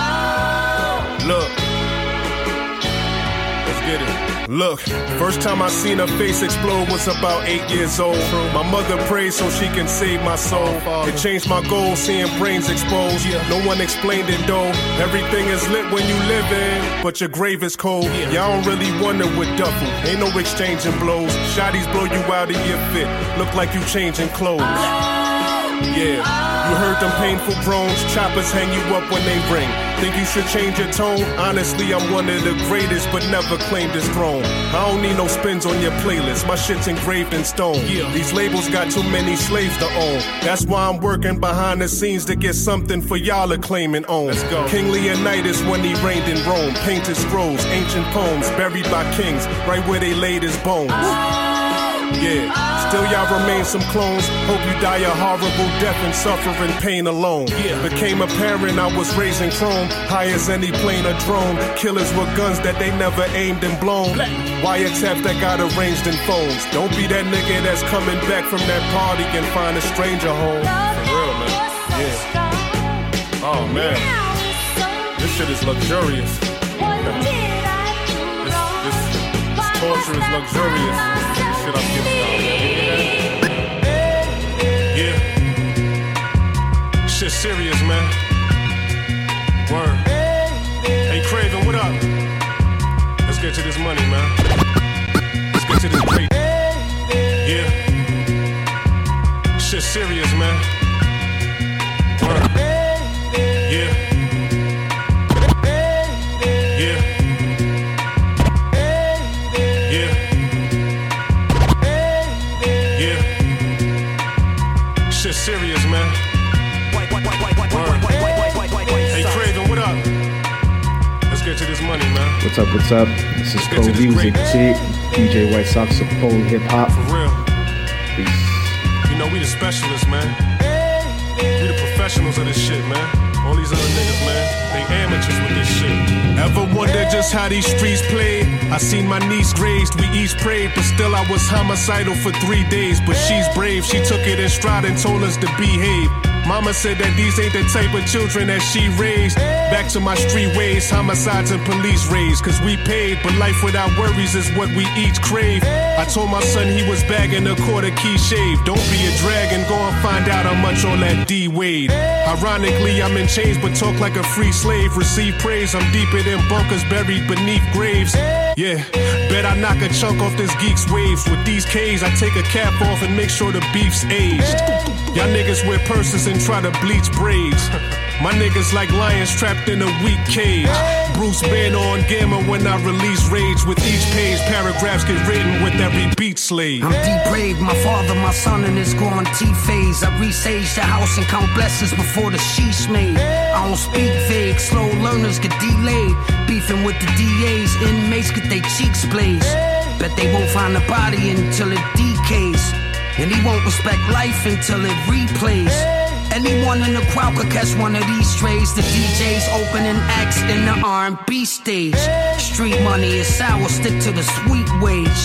Look. Let's get it. Look, first time I seen her face explode was about eight years old. My mother prayed so she can save my soul. It changed my goal, seeing brains exposed. No one explained it though. Everything is lit when you live in, but your grave is cold. Y'all don't really wonder what duffel. Ain't no exchanging blows. Shotties blow you out of your fit. Look like you changing clothes. Yeah, you heard them painful groans. Choppers hang you up when they ring. Think you should change your tone? Honestly, I'm one of the greatest, but never claimed this throne. I don't need no spins on your playlist. My shit's engraved in stone. Yeah. These labels got too many slaves to own. That's why I'm working behind the scenes to get something for y'all to claim and own. Let's go. King Leonidas when he reigned in Rome. Painted scrolls, ancient poems, buried by kings, right where they laid his bones. Yeah, still y'all remain some clones. Hope you die a horrible death and suffering pain alone. Yeah, became a parent, I was raising chrome. High as any plane or drone. Killers with guns that they never aimed and blown. Wiretaps that got arranged in phones. Don't be that nigga that's coming back from that party and find a stranger home. For real, man. Yeah. Oh, man. This shit is luxurious. This, this, this torture is luxurious. Shit I'm. Yeah. Shit serious, man. Word. Hey, Craven, what up? Let's get to this money, man. Let's get to this break. Yeah. Shit serious, man. Money, man. What's up, what's up? This is Cole Music, greatness. DJ White Sox of Pole Hip Hop. For real. Peace. You know, we the specialists, man. We the professionals of this shit, man. All these other niggas, man, they amateurs with this shit. Ever wonder just how these streets played? I seen my niece grazed, we each prayed, but still I was homicidal for three days. But she's brave, she took it in stride and told us to behave. Mama said that these ain't the type of children that she raised. Back to my street ways, homicides and police raids. Cause we paid, but life without worries is what we each crave. I told my son he was bagging a quarter key shave. Don't be a drag and go and find out how much all that D weighed. Ironically, I'm in chains, but talk like a free slave. Receive praise, I'm deeper than bunkers buried beneath graves. Yeah, bet I knock a chunk off this geek's waves. With these K's, I take a cap off and make sure the beef's aged. Y'all niggas wear purses and try to bleach braids. My niggas like lions trapped in a weak cage. Bruce Banner on Gamma when I release rage. With each page, paragraphs get written with every beat slave. I'm depraved, my father, my son, and his T phase. I resage the house and count blessings before the sheesh made. I don't speak vague, slow learners get delayed. Beefing with the DAs, inmates get their cheeks blazed. Bet they won't find the body until it decays. And he won't respect life until it replays. Anyone in the crowd could catch one of these strays. The DJ's opening acts in the R&B stage. Street money is sour, stick to the sweet wage.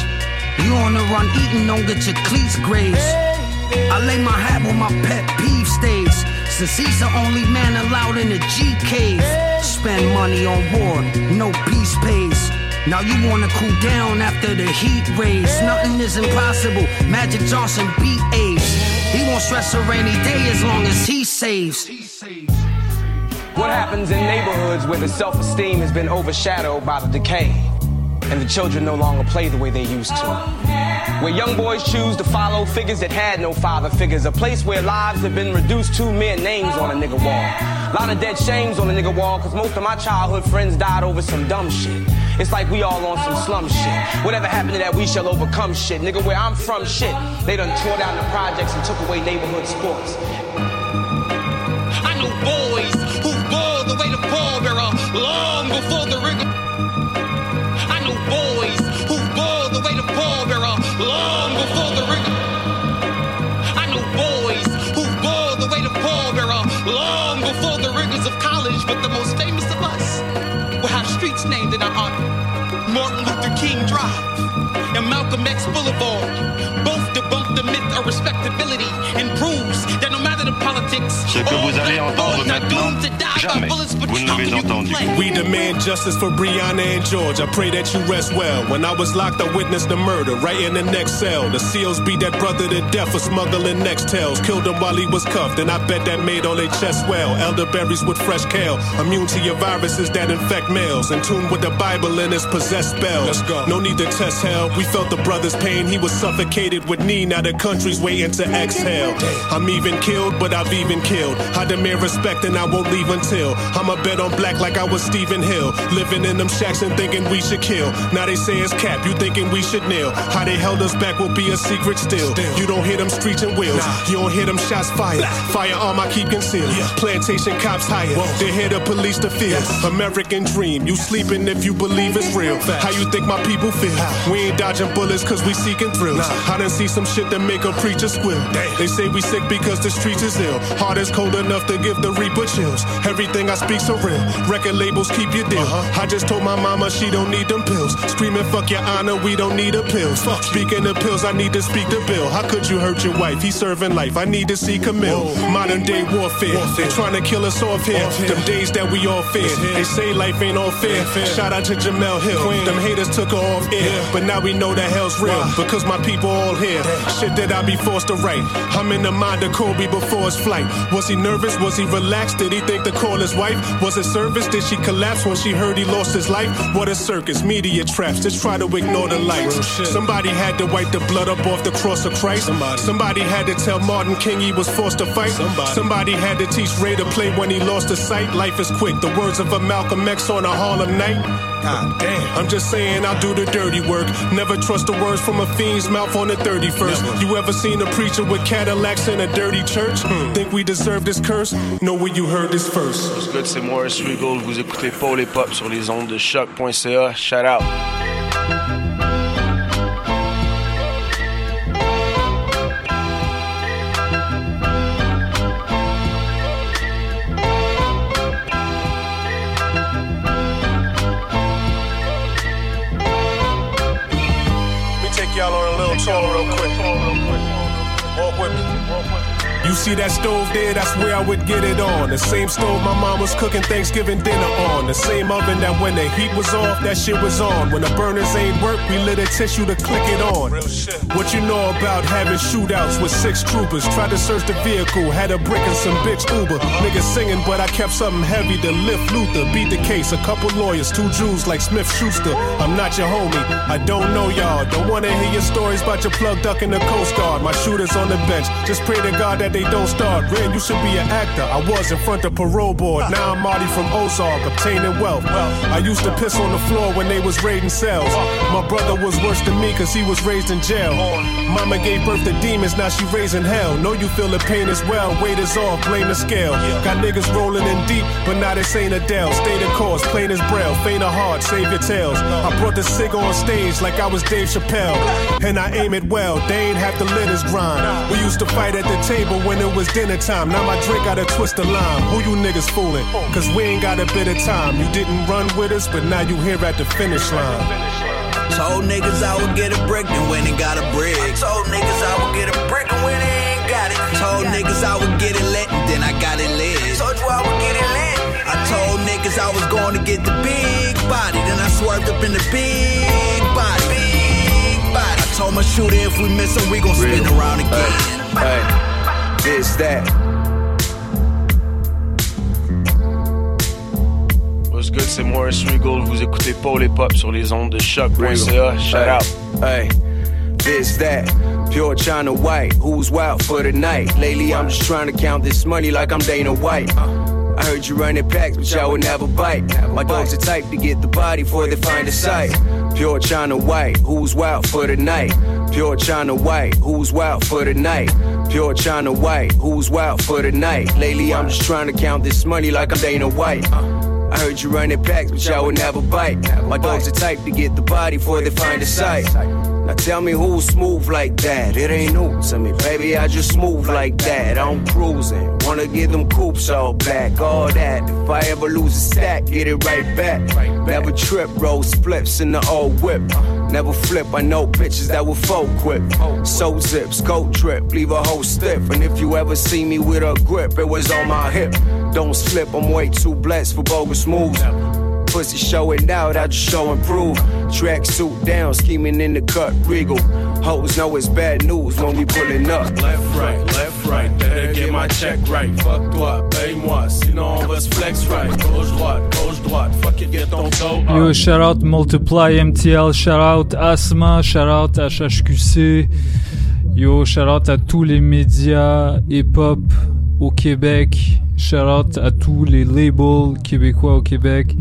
You on the run eating, don't get your cleats grazed. I lay my hat where my pet peeve stays. Since he's the only man allowed in the G cave. Spend money on war, no peace pays. Now you wanna cool down after the heat rays. Nothing is impossible. Magic Johnson beat Ace. He won't stress a rainy day as long as he saves. What happens in neighborhoods where the self esteem has been overshadowed by the decay and the children no longer play the way they used to? Where young boys choose to follow figures that had no father figures, a place where lives have been reduced to mere names on a nigga wall. A lot of dead shames on a nigga wall, cause most of my childhood friends died over some dumb shit. It's like we all on some slum shit. Whatever happened to that we shall overcome shit. Nigga, where I'm from shit, they done tore down the projects and took away neighborhood sports. I know boys who bore the weight of pallbearer long before the rigor. I know boys who bore the weight of pallbearer long before the rigor. I know boys who the of pallbearer long before the rigors of college. But the most famous of us will have streets named in our honor. Martin Luther King Drive and Malcolm X Boulevard. Both debunk the myth of respectability and proves that no matter the politics, Ce que vous allez entendre maintenant, jamais vous ne l'avez entendu. We demand justice for Breonna and George. I pray that you rest well. When I was locked, I witnessed the murder right in the next cell. The SEALs beat that brother to death for smuggling Nextels. Killed him while he was cuffed, and I bet that made all their chests well. Elderberries with fresh kale, immune to your viruses that infect males. In tune with the Bible and its possessed spells. Let's go. No need to test hell. We felt the brother's pain. He was suffocated with knee. Now the country's waiting to exhale. I'm even killed, but I've even killed. I demand respect and I won't leave until I'm a bet on black like I was Stephen Hill. Living in them shacks and thinking we should kill. Now they say it's cap, you thinking we should kneel. How they held us back will be a secret still. You don't hear them screeching wheels. You don't hear them shots fired. Firearm I keep concealed. Plantation cops hired. They hear the police to feel. American dream. You sleeping if you believe it's real. How you think my people feel? We ain't dodging bullets cause we seeking thrills. I done see some shit that make a preacher squeal. They say we sick because the streets is ill. Heart is cold enough to give the reaper chills. Everything I speak so real. Record labels keep your deal. Uh-huh. I just told my mama she don't need them pills. Screaming fuck your honor, we don't need a pills. Speaking of pills, I need to speak to Bill. How could you hurt your wife? He's serving life. I need to see Camille. Modern day warfare. They trying to kill us off here. Them days that we all fear. They say life ain't all fair. Shout out to Jemele Hill. Queen. Them haters took her off air. But now we know that hell's real. Because my people all here. Shit that I be forced to write. I'm in the mind of Kobe before his flight. Was he nervous? Was he relaxed? Did he think to call his wife? Was it service? Did she collapse when she heard he lost his life? What a circus, media traps. Just try to ignore the lights. Somebody had to wipe the blood up off the cross of Christ. Somebody, had to tell Martin King he was forced to fight. Somebody, had to teach Ray to play when he lost his sight. Life is quick. The words of a Malcolm X on a Harlem night. God damn. I'm just saying I'll do the dirty work. Never trust the words from a fiend's mouth on the 31st. You ever seen a preacher with Cadillacs in a dirty church? Hmm. Think we deserve this curse? Know where you heard this first. What's good, c'est Morris Regal. Vous écoutez Paul et Pop sur les ondes de choc.ca. Shout out. See that stove there? That's where I would get it on. The same stove my mom was cooking Thanksgiving dinner on. The same oven that when the heat was off, that shit was on. When the burners ain't work, we lit a tissue to click it on. What you know about having shootouts with six troopers? Tried to search the vehicle, had a brick and some bitch Uber. Uh-huh. Niggas singing, but I kept something heavy to lift Luther. Beat the case, a couple lawyers, two Jews like Smith Schuster. I'm not your homie, I don't know y'all. Don't wanna hear your stories about your plug duck in the Coast Guard. My shooters on the bench, just pray to God that they don't start. Ren, you should be an actor. I was in front of parole board. Now I'm Marty from Ozark, obtaining wealth. I used to piss on the floor when they was raiding cells. My brother was worse than me cause he was raised in jail. Mama gave birth to demons, now she raising hell. Know you feel the pain as well. Weight is off, blame the scale. Got niggas rolling in deep, but now this ain't Adele. Stay the course, plain as braille. Faint of heart, save your tails. I brought the cig on stage like I was Dave Chappelle. And I aim it well, they ain't have to let us grind. We used to fight at the table when it was dinner time. Now my drink got a twist of lime. Who you niggas fooling? Cause we ain't got a bit of time. You didn't run with us, but now you here at the finish line. Told niggas I would get a brick, then when they got a brick. Told niggas I would get a brick, and when they ain't got it. Told niggas I would get it lit, and then I got it lit. Told you I would get it lit. I told niggas I was going to get the big body, then I swerved up in the big body. Big body. I told my shooter if we miss him, we gon' spin around again. Hey, this, that. What's good, c'est Morris Regal. Vous écoutez Paul et Pop sur les ondes de CHOQ.ca. Shout out. Hey, this, that. Pure China White, who's wild for the night? Lately, I'm just trying to count this money like I'm Dana White. I heard you running packs, but y'all would never bite. My dogs are type to get the body before they find a sight. Pure China White, who's wild for the night? Pure China White, who's wild for the night? Pure China White, who's wild for the night? Lately, I'm just trying to count this money like I'm Dana White. Uh, I heard you running packs, but y'all would never bite. My dogs are type to get the body before they find a sight. Now tell me who's smooth like that. It ain't new to me, baby. I just move like that. I'm cruising. Wanna get them coops all back, all that. If I ever lose a stack, get it right back. Never trip, roll splits in the old whip. Never flip, I know bitches that will full quip. So zips, go trip, leave a whole stiff. And if you ever see me with a grip, it was on my hip. Don't slip, I'm way too blessed for bogus moves. Pussy show it out, I just show and prove. Track suit down, scheming in the cut, regal. Hoes know it's bad news when we pulling up. Left, right, left, right, better get my check right. Fuck toi, paye-moi, sinon on va se flex right. Gauche, droite, gauche, droite, fuck it, get ton toe up. Yo, shout out Multiply MTL, shout out Asma, shout out HHQC. Yo, shout out à tous les médias hip-hop au Québec. Shout out à tous les labels québécois au Québec.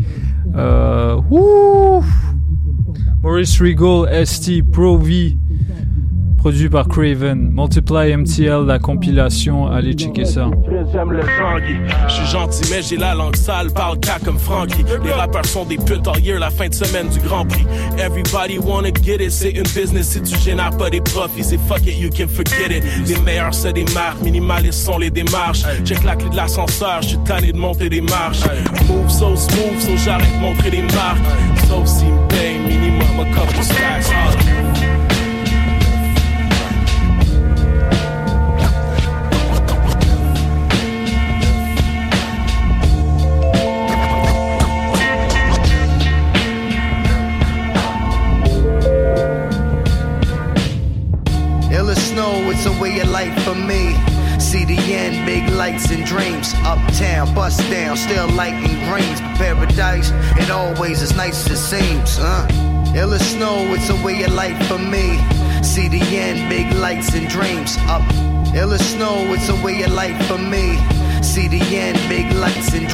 Euh! Maurice Regal, ST, Pro V, produit par Craven. Multiply MTL, la compilation, allez checker ça. Je suis gentil, mais j'ai la langue sale, parle cas comme Frankie. Les rappeurs sont des putes all year, la fin de semaine du Grand Prix. Everybody wanna get it, c'est une business si tu génères pas des profits. C'est fuck it, you can forget it. Les meilleurs, c'est des marques, minimalistes sont les démarches. Check la clé de l'ascenseur, je suis tanné de monter des marches. Move so smooth, so j'arrête de montrer des marques. Sauf s'ils me payent, minimum a couple stacks. It's a way of life for me. CDN, big lights and dreams. Uptown, bust down, still lighting greens. Paradise, it always is nice as seems, huh? Ill snow, it's a way of life for me. CDN, big lights and dreams. Up, ill snow, it's a way of life for me. CDN, big lights and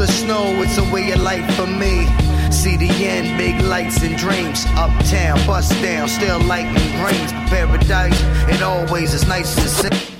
as snow, it's a way of life for me. CDN, big lights and dreams. Uptown, bust down, still lighting greens. But paradise, it always is nice it seems.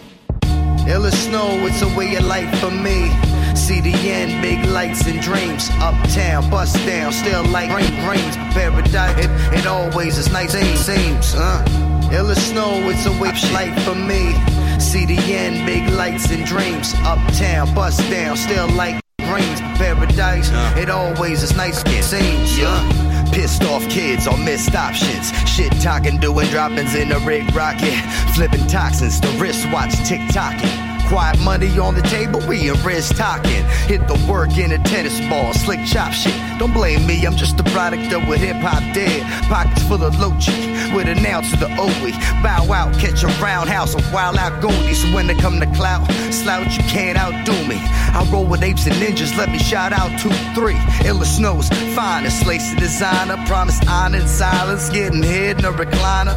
Ill snow, it's a way of life for me. CDN, big lights and dreams. Uptown, bust down, still like rain dreams. Paradise, it, it always is nice. Seems, seems, huh? Ill snow, it's a way of life for me. CDN, big lights and dreams. Uptown, bust down, still like dreams. Paradise, it always is nice. Seems, yeah. Pissed off kids on missed options. Shit talking, doing droppings in a rig rocket. Flipping toxins, the wristwatch tick tocking. Quiet money on the table, we in wrist talking. Hit the work in a tennis ball, slick chop shit. Don't blame me, I'm just a product of what hip hop did. Pockets full of low cheek, with an ounce of the OE. Bow out, catch a roundhouse, a wild out goldie. So when they come to clout, slouch, you can't outdo me. I roll with apes and ninjas, let me shout out two, three. Illa Snows, finest, the designer. Promise honor and silence, getting hid in a recliner.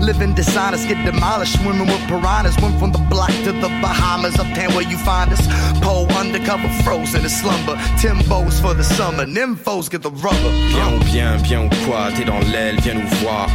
Living dishonest, get demolished. Swimming with piranhas. Went from the block to the Bahamas. Uptown where you find us. Pole undercover, frozen in slumber. Timbos for the summer. Nymphos get the rubber. Ou bien ou quoi, t'es dans l'aile, viens nous voir.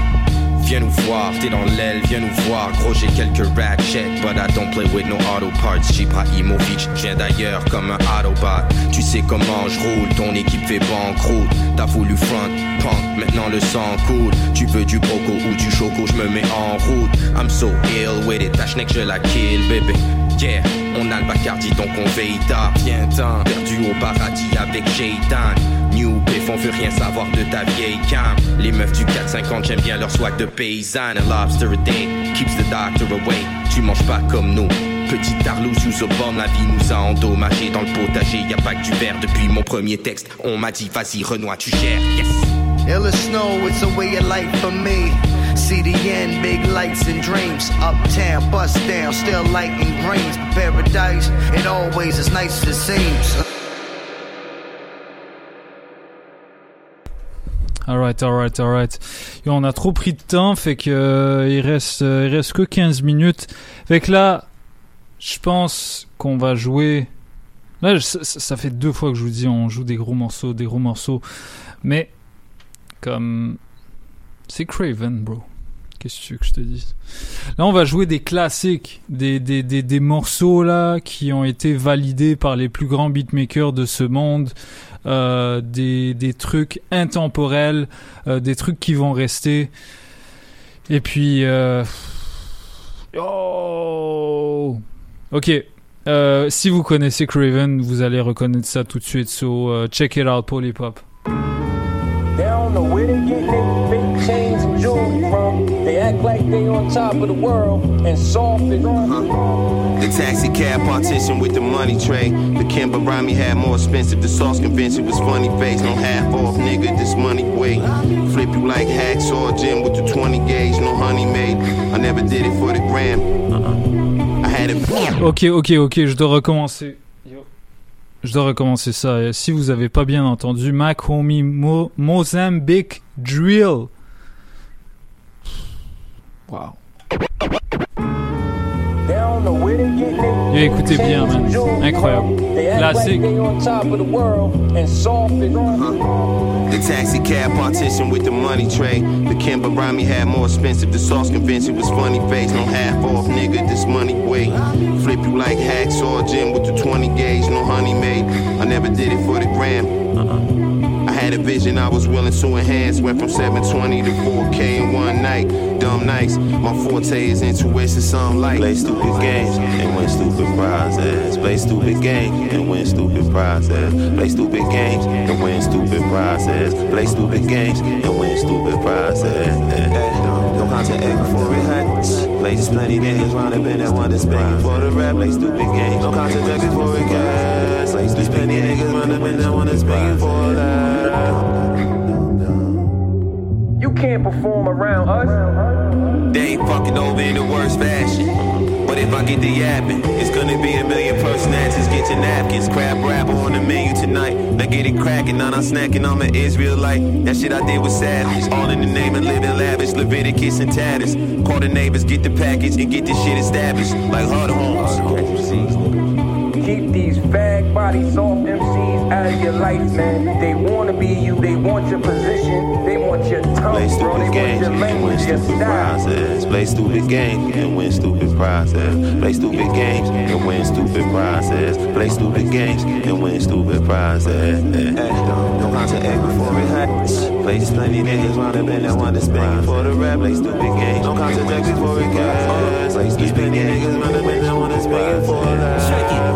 Viens nous voir, t'es dans l'aile, viens nous voir. Gros, j'ai quelques ratchets, but I don't play with no auto parts. Je viens d'ailleurs comme un Autobot. Tu sais comment je roule, ton équipe fait banqueroute. T'as voulu front, punk, maintenant le sang coule. Tu veux du broco ou du choco, je me mets en route. I'm so ill with it, ta schneck, je la kill, bébé. Yeah, on a le Bacardi donc on veille tard. Viens perdu au paradis avec Jaydan. New Biff, on veut rien savoir de ta vieille cam. Les meufs du 450, j'aime bien leur swag de paysanne. A lobster a day keeps the doctor away. Tu manges pas comme nous. Petit Tarlou sous au bord, la vie nous a endommagé dans le potager. Y a pas que du verre depuis mon premier texte. On m'a dit, vas-y, Renoir, tu gères. Yes. Ill as snow, it's a way of life for me. CDN, big lights and dreams. Uptown, bust down, still lighting greens. Paradise, it always is nice as it seems. Alright, alright, alright. On a trop pris de temps, fait que euh, il reste, euh, il reste que 15 minutes. Fait que là, je pense qu'on va jouer. Là, ça fait deux fois que je vous dis, on joue des gros morceaux, des gros morceaux. Mais comme c'est Craven, bro. Qu'est-ce que tu veux que je te dise? Là, on va jouer des classiques, des, des, des, des morceaux là qui ont été validés par les plus grands beatmakers de ce monde, euh, des, des trucs intemporels, euh, des trucs qui vont rester. Et puis, euh... oh, ok. Si vous connaissez Craven, vous allez reconnaître ça tout de suite. So, check it out, Polypop. Like they on top of the world and soft and The taxi cab partition with the money tray. The Kimber Rami had more expensive. The sauce convention was funny face. No half off, nigga. This money way. Flip you like hacksaw Jim with the 20 gauge. No honey made. I never did it for the gram. I had it. Ok, ok, ok, je dois recommencer. Je dois recommencer ça. Et Si vous avez pas bien entendu, Mac Homie Mo Mozambique Drill. Wow. They don't know where they get their Et écoutez bien, man. Incroyable. They Classique. they on top of the world and soft and The taxi cab partition with the money tray. The Kimber Rami had more expensive. The sauce convention was funny face. No half off, nigga. This money way. Flip you like hacksaw Jim with the 20 gauge. No honey made. I never did it for the gram. I had a vision I was willing to enhance. Went from 720 to 4K in one night. Dumb nights. My forte is intuition, something like. Play stupid games and win stupid prizes. Play stupid games and win stupid prizes. Play stupid games and win stupid prizes. Play stupid games and win stupid prizes. No contact egg before it hurts. Play just plenty niggas round up in that one that's begging for the rap. Play stupid games. No contact egg before it gets. Play just plenty niggas round up in that one that's begging for that. You can't perform around us. They ain't fucking over in the worst fashion. But if I get the yapping, it's gonna be a million personalities. Get your napkins, crab rapper on the menu tonight. Now get it cracking, now I'm snacking. I'm an Israelite. That shit I did was savage. All in the name of living lavish. Leviticus and tatters. Call the neighbors, get the package, and get this shit established. Like hard homes. Keep these fag body soft MCs out of your life, man. They wanna be you, they want your position, they want your tongue, Play bro. They stupid want games your and win language, stupid prizes. Play stupid games and win stupid prizes. Play stupid games and win stupid prizes. Play stupid games and win stupid prizes. Don't contact before it happens. Play plenty niggas round up and that want to spend for the rap. Play stupid games. Don't contact before it gas. Play stupid niggas round up and that want to spend for the Check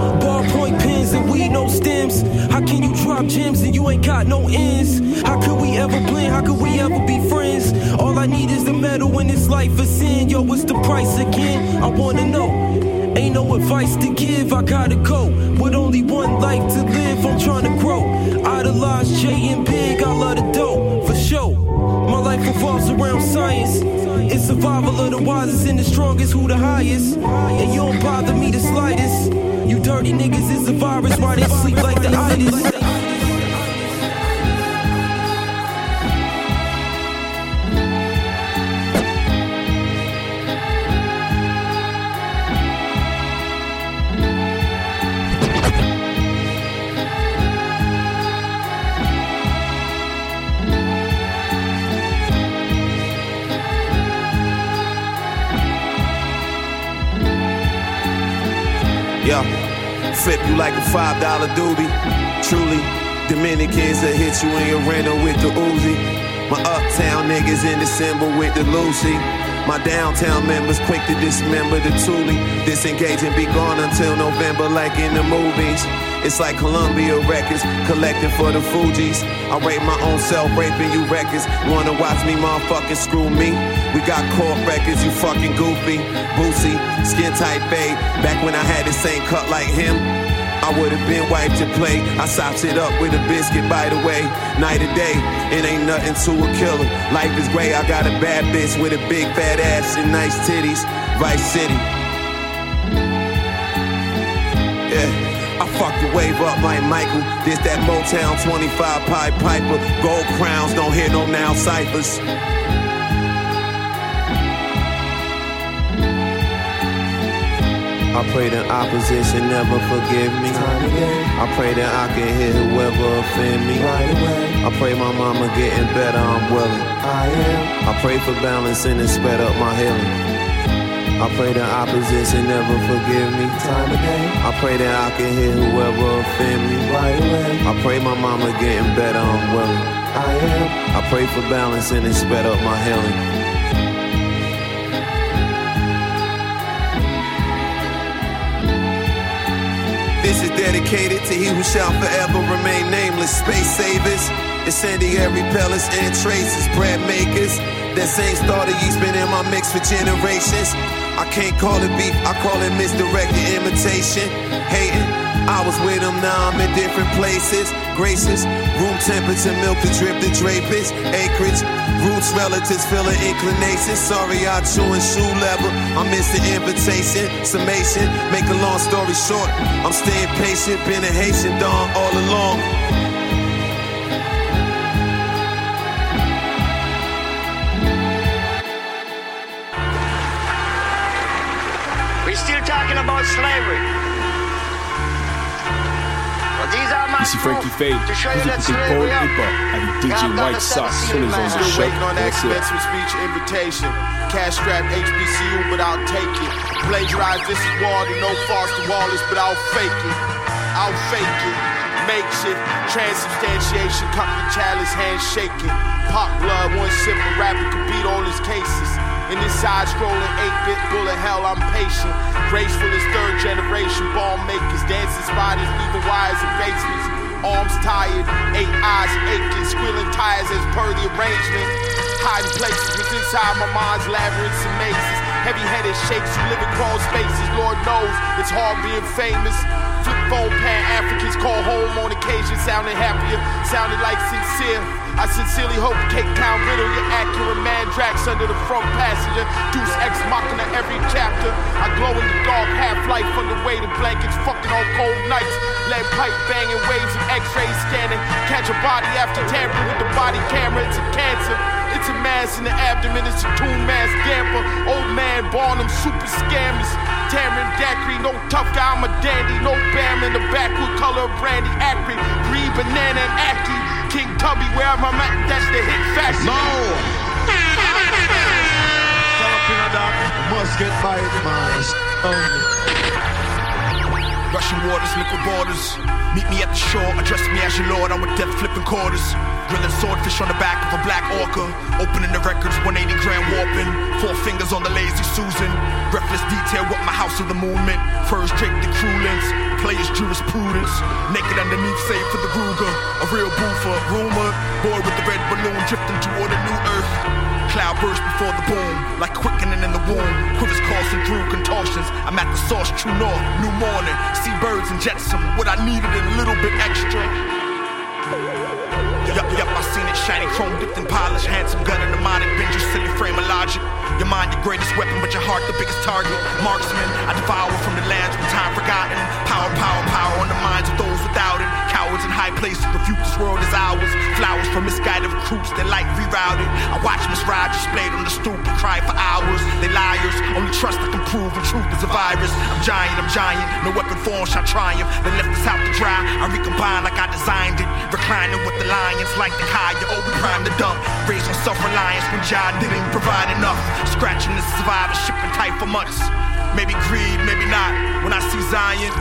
How can you drop gems and you ain't got no ends? How could we ever blend? How could we ever be friends? All I need is the metal when this life is sin. Yo, what's the price again? I wanna know. Ain't no advice to give, I gotta go. With only one life to live, I'm trying to grow. Idolize J and Big, I love the dope, for sure. My life revolves around science. It's survival of the wisest and the strongest, who the highest. And you don't bother me the slightest. Dirty niggas is a virus, why they sleep like the itis? Like a five dollar doobie. Truly, Dominicans that hit you in your rental with the Uzi. My uptown niggas in December with the Lucy. My downtown members quick to dismember the Thule. Disengage and be gone until November, like in the movies. It's like Columbia Records, collecting for the Fugees. I rate my own self, raping you records. Wanna watch me, motherfucking screw me? We got court records, you fucking goofy. Boosie, skin tight fade. Back when I had the same cut like him. I would've been wiped to play. I sopped it up with a biscuit, by the way. Night or day, it ain't nothing to a killer. Life is great, I got a bad bitch with a big fat ass and nice titties. Vice City. Yeah, I fucked the wave up like Michael. This that Motown 25 Pied Piper. Gold crowns, don't hear no now ciphers. I pray the opposition never forgive me. I pray that I can hit whoever offend me. I pray my mama getting better, I'm willing. I pray for balancing and it sped up my healing. I pray the opposition never forgive me. Time again. I pray that I can hit whoever offend me. I pray my mama getting better, I'm willing. I pray for balancing and it sped up my healing. Dedicated to he who shall forever remain nameless. Space savers, incendiary pellets and traces, bread makers. That same starter yeast been in my mix for generations. I can't call it beef, I call it misdirected imitation. Hating, I was with them, now I'm in different places. Graces, room temperature, milk to drip the drapers. Acreage, roots, relatives, feeling inclinations. Sorry, I chewing shoe leather. I missed the invitation. Summation, make a long story short. I'm staying patient, been a Haitian Don all along. We're still talking about slavery. Ici Frankie Fade, to show you vous écoutez Paul. Hip avec DJ White Sox the sur les ondes de choc. waiting on that That's it. Cash strap HBCU, but I'll take it. Plagiarize this is wall to no Foster Wallace, but I'll fake it. I'll fake it. Makeshift transubstantiation, company chalice, handshaking. Pop blood, one sip rapper could beat all his cases. In this side scrolling 8-bit bullet hell, I'm patient. Graceful as third generation ball makers, dancing spiders, leaving wires in basements. Arms tired, eight eyes aching, squealing tires as per the arrangement. Hiding places was inside my mind's labyrinths and mazes. Heavy headed shakes who live in crawl spaces. Lord knows it's hard being famous. Flip phone pan Africans call home on occasion, sounding happier, sounding like sincere. I sincerely hope Cape Town riddle your accurate Man mandrax under the front passenger. Deuce Ex Machina every chapter. I glow in the dark, half life under weighted blankets, fucking on cold nights. Lead pipe banging, waves of x-ray scanning. Catch a body after tampering with the body camera, it's a cancer. It's a mass in the abdomen, it's a tomb mass damper. Old man Barnum, super scammers. Tamron Daiquiri, no tough guy, I'm a dandy. No bam in the backwood color of brandy. Acrid, green banana and ackee. King Tubby, wherever I'm at, that's the hit factor. No! get by it, man. Russian waters, liquid borders. Meet me at the shore, address me as your lord. I'm with death flipping quarters. Grilling swordfish on the back of a black orca. Opening the records, 180 grand warping. Four fingers on the lazy Susan. Breathless detail what my house of the moon meant. Furs draped the lens. Players jurisprudence. Naked underneath, save for the Ruger. A real boofer, rumor. Boy with the red balloon drifting toward a new earth. Cloud burst before the boom, like quickening in the womb. Quivers coursing through contortions. I'm at the source, true north, new morning. See birds and jetsam, what I needed and a little bit extra. Yup, yup, I seen it shiny, chrome dipped in polish, handsome gun and mnemonic, bend your silly frame of logic. Your mind, your greatest weapon, but your heart, the biggest target. Marksman, I devour from the lands with time forgotten. Power, power, power on the minds of those without it. Cowards in high places refute this world is ours. Flowers from misguided recruits that like rerouted. I watch Miss Rogers displayed on the stoop and cry for hours. They liars, only trust I can prove and truth is a virus. I'm giant, I'm giant, no weapon form shall triumph. They left us out to dry, I recombine like I designed it. Reclining with the lions like the Kaya, oh prime the dump. Raised on self-reliance when John didn't provide enough. Scratching the survivorship and tight for months. Maybe greed, maybe not. When I see Zion,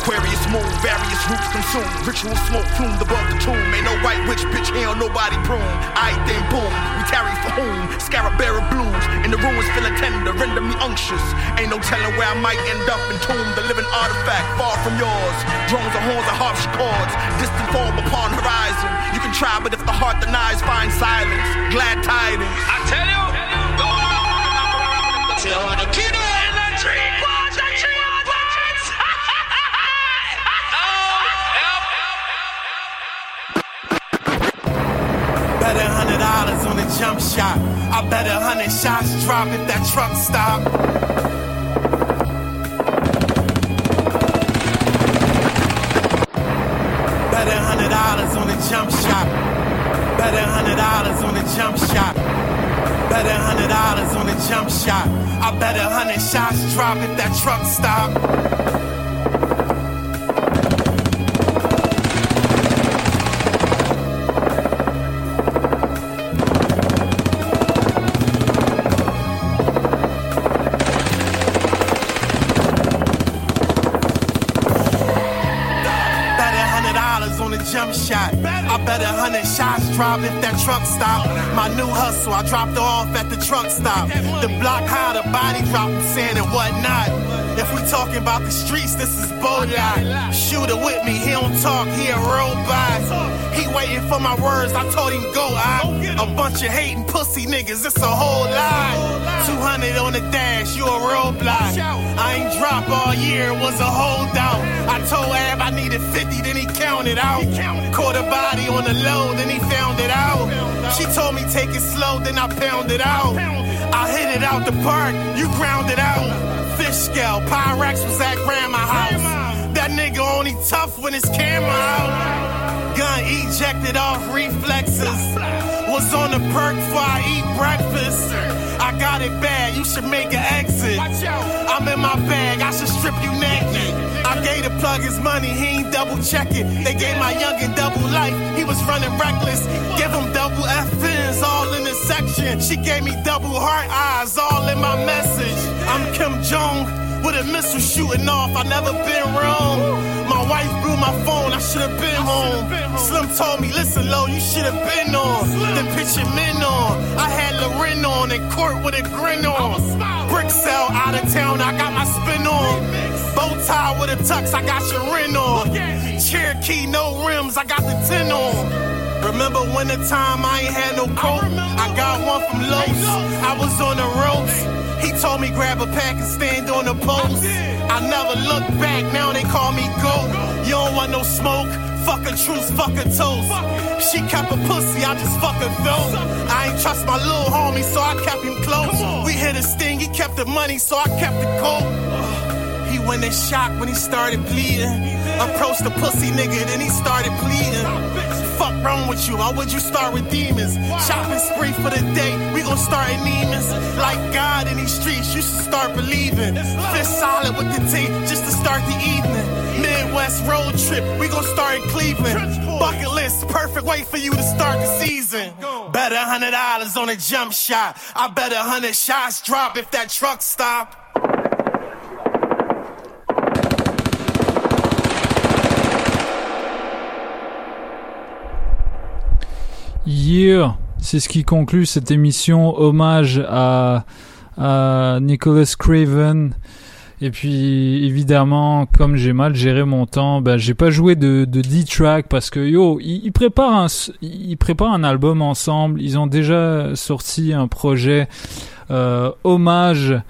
Aquarius moon, various roots consume. Ritual smoke plumed above the tomb. Ain't no white witch, bitch, hell, nobody prune. I then boom, we tarry for whom? Scarab bearer blues. In the ruins feeling tender, render me unctuous. Ain't no telling where I might end up entombed. The living artifact, far from yours. Drones and horns and harps chords. Distant form upon horizon. You can try, but if the heart denies, find silence. Glad tidings. I tell you, tell go Tell the kid in the tree, boys, the Bet a hundred dollars on a jump shot. I bet a hundred shots drop if that truck stop. Bet a hundred dollars on a jump shot. Bet a hundred dollars on a jump shot. Bet a hundred dollars on a jump shot. I bet a hundred shots drop if that truck stop. Hundred shots drop if that truck stop. My new hustle, I dropped her off at the truck stop. The block high, the body dropping sand and whatnot. If we talking about the streets, this is Bodai. Shooter with me, he don't talk, he a robot. He waiting for my words, I told him go. A bunch of hating pussy niggas, it's a whole lot. 200 on the dash, you a roadblock. I ain't drop all year, was a holdout. I told Ab I needed 50, then he counted out. Caught a body on the low, then he found it out. She told me take it slow, then I pound it out. I hit it out the park, you ground it out. Fish scale, Pyrex was at grandma house. That nigga only tough when his camera out. Gun ejected off reflexes. Was on the perk before I eat breakfast. I got it bad, you should make an exit. I'm in my bag, I should strip you naked. I gave the plug his money, he ain't double check it. They gave my youngin' double life, he was running reckless. Give him double FNs all in the section. She gave me double heart eyes all in my message. I'm Kim Jong with a missile shooting off, I never been wrong. My wife blew my phone, I should've been home. Slim told me, listen, low, you should've been on. Then pitch your men on. I had Loren on in court with a grin on. Brick cell out of town, I got my spin on. Bow tie with a tux, I got your ring on. Cherokee, no rims, I got the tin on. Remember when the time I ain't had no coat? I got one from Lowe's. I was on the ropes. He told me grab a pack and stand on the post. I never look back, now they call me GOAT. You don't want no smoke? Fuck a truce, fuck a toast. She kept a pussy, I just fuck a throat. I ain't trust my little homie, so I kept him close. We hit a sting, he kept the money, so I kept the coat. He went in shock when he started bleeding. Approached the pussy nigga, then he started pleading. Fuck wrong with you? Why would you start with demons? Shopping spree for the day, we gon' start in demons. Like God in these streets, you should start believing. Fist solid with the tape just to start the evening. Midwest road trip, we gon' start in Cleveland. Bucket list, perfect way for you to start the season. Bet a hundred dollars on a jump shot. I bet a hundred shots drop if that truck stop. Yeah, c'est ce qui conclut cette émission hommage à, Nicholas Craven. Et puis évidemment, comme j'ai mal géré mon temps, ben j'ai pas joué de, de D-track parce que yo, ils, ils préparent un ils préparent un album ensemble. Ils ont déjà sorti un projet euh, hommage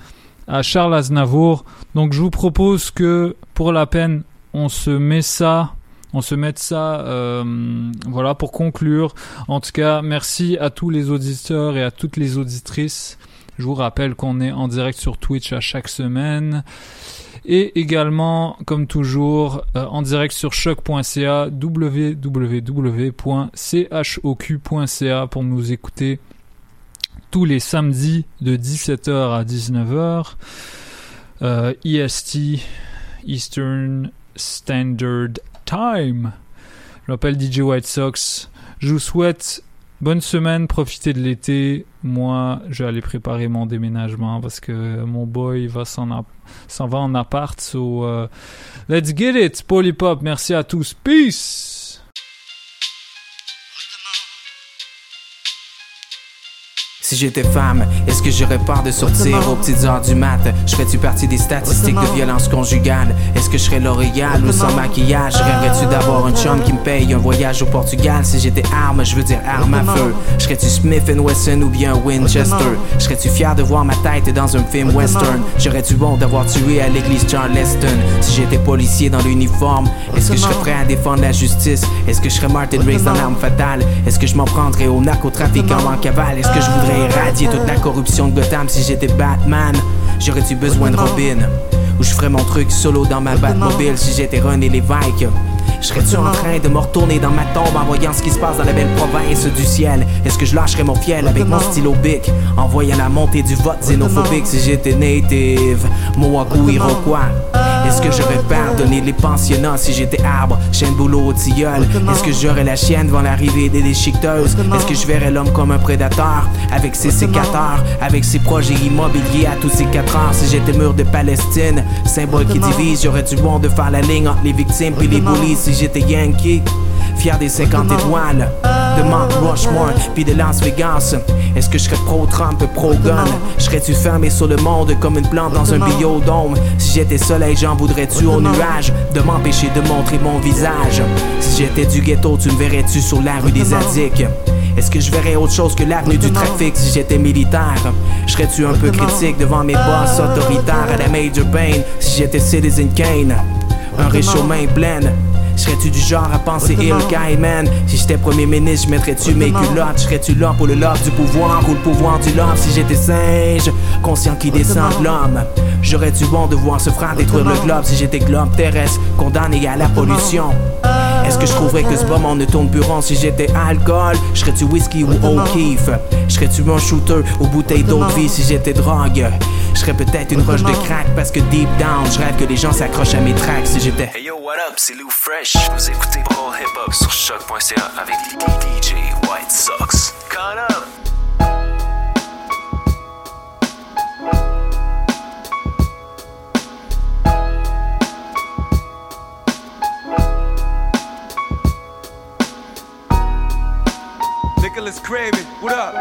à Charles Aznavour. Donc je vous propose que pour la peine, on se met ça on se mette ça euh, voilà pour conclure. En tout cas merci à tous les auditeurs et à toutes les auditrices. Je vous rappelle qu'on est en direct sur Twitch à chaque semaine. Et également comme toujours euh, en direct sur choc.ca www.choq.ca pour nous écouter tous les samedis de 17h à 19h euh, EST Eastern Standard Time. Je m'appelle DJ White Sox. Je vous souhaite bonne semaine, profitez de l'été. Moi, je vais aller préparer mon déménagement parce que mon boy va s'en, va en appart. So, uh, let's get it, Polypop. Merci à tous. Peace! Si j'étais femme, est-ce que j'aurais peur de sortir aux petites heures du mat? Je ferais-tu partie des statistiques de violence conjugale? Est-ce que je serais L'Oréal ou sans maquillage? Rêverais-tu d'avoir un chum qui me paye un voyage au Portugal? Si j'étais arme, je veux dire arme à feu. Serais-tu Smith Wesson ou bien Winchester? Serais-tu fier de voir ma tête dans un film western? J'aurais-tu bon d'avoir tué à l'église Charleston? Si j'étais policier dans l'uniforme, est-ce que je serais prêt à défendre la justice? Est-ce que je serais Martin Riggs dans l'arme fatale? Est-ce que je m'en prendrais au narcotrafiquant en cavale? Est-ce que je voudrais éradier toute la corruption de Gotham si j'étais Batman. J'aurais-tu besoin de Robin? Ou je ferais mon truc solo dans ma Batmobile si j'étais René Lévesque? Serais-tu en train de me retourner dans ma tombe en voyant ce qui se passe dans la belle province du ciel? Est-ce que je lâcherais mon fiel avec mon stylo bic en voyant la montée du vote xénophobique si j'étais native? Moaku Iroquois. Est-ce que j'aurais pardonné les pensionnats si j'étais arbre, chien de boulot au tilleul? Est-ce que j'aurais la chienne devant l'arrivée des déchiqueteuses? Est-ce que je verrais l'homme comme un prédateur avec ses sécateurs, avec ses projets immobiliers à tous ses quatre heures? Si j'étais mur de Palestine, symbole qui divise, j'aurais du bon de faire la ligne entre les victimes et les bullies si j'étais Yankee. Fier des 50 étoiles de Mount Rushmore puis de Las Vegas. Est-ce que je serais pro-Trump, pro-gun? Serais-tu fermé sur le monde comme une plante dans un biodôme? Si j'étais soleil, j'en voudrais-tu au nuage de m'empêcher de montrer mon visage? Si j'étais du ghetto, tu me verrais-tu sur la rue des Addicts? Est-ce que je verrais autre chose que l'avenue du trafic si j'étais militaire? Serais-tu un peu critique devant mes boss autoritaires à la Major Payne si j'étais Citizen Kane? Un réchaud main pleine Serais-tu du genre à penser il man? Si j'étais premier ministre, je mettrais-tu mes culottes? Serais-tu là pour le love du pouvoir? Ou le pouvoir du love Si j'étais singe, conscient qui descend de l'homme. J'aurais-tu bon de voir ce frère détruire le globe Si j'étais globe terrestre, condamné à la pollution. Est-ce que je trouverais que ce moment ne tourne plus rond si j'étais alcool? Serais-tu whisky ou O'Keeffe? Serais-tu un shooter ou bouteille d'eau de vie si j'étais drogue? Je serais peut-être une roche de crack parce que deep down, je rêve que les gens s'accrochent à mes tracks si j'étais. Hey yo, what up, c'est Lou Fresh. Vous écoutez Pro Hip Hop sur choc.ca avec DJ White Sox. Cut up! Nicholas Craven, what up?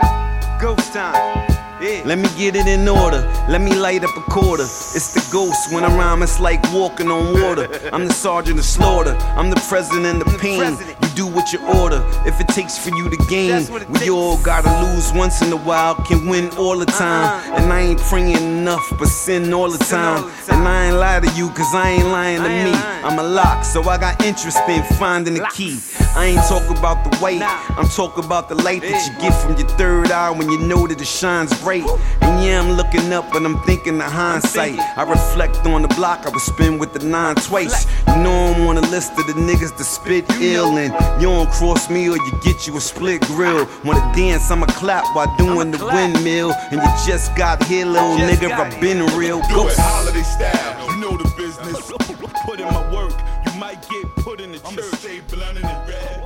Ghost time. Yeah. Let me get it in order. Let me light up a quarter. It's the ghost. When I rhyme, it's like walking on water. I'm the sergeant of slaughter. I'm the president of pain. Do what you order. If it takes for you to gain, we all gotta lose once in a while. Can win all the time. And I ain't praying enough, but sin all the time. And I ain't lie to you, cause I ain't lying to me. I'm a lock, so I got interest in finding the key. I ain't talking about the weight, I'm talking about the light that you get from your third eye when you know that it shines bright. And yeah, I'm looking up, but I'm thinking of hindsight. I reflect on the block I was spin with the nine twice. You know I'm on the list of the niggas that spit ill, and you don't cross me or you get you a split grill. Wanna dance, I'ma clap while doing the windmill. And you just got here, little nigga, I've been real. Do it holiday style. You know the business. Put in my work. You might get put in the church. I'ma stay blunt in the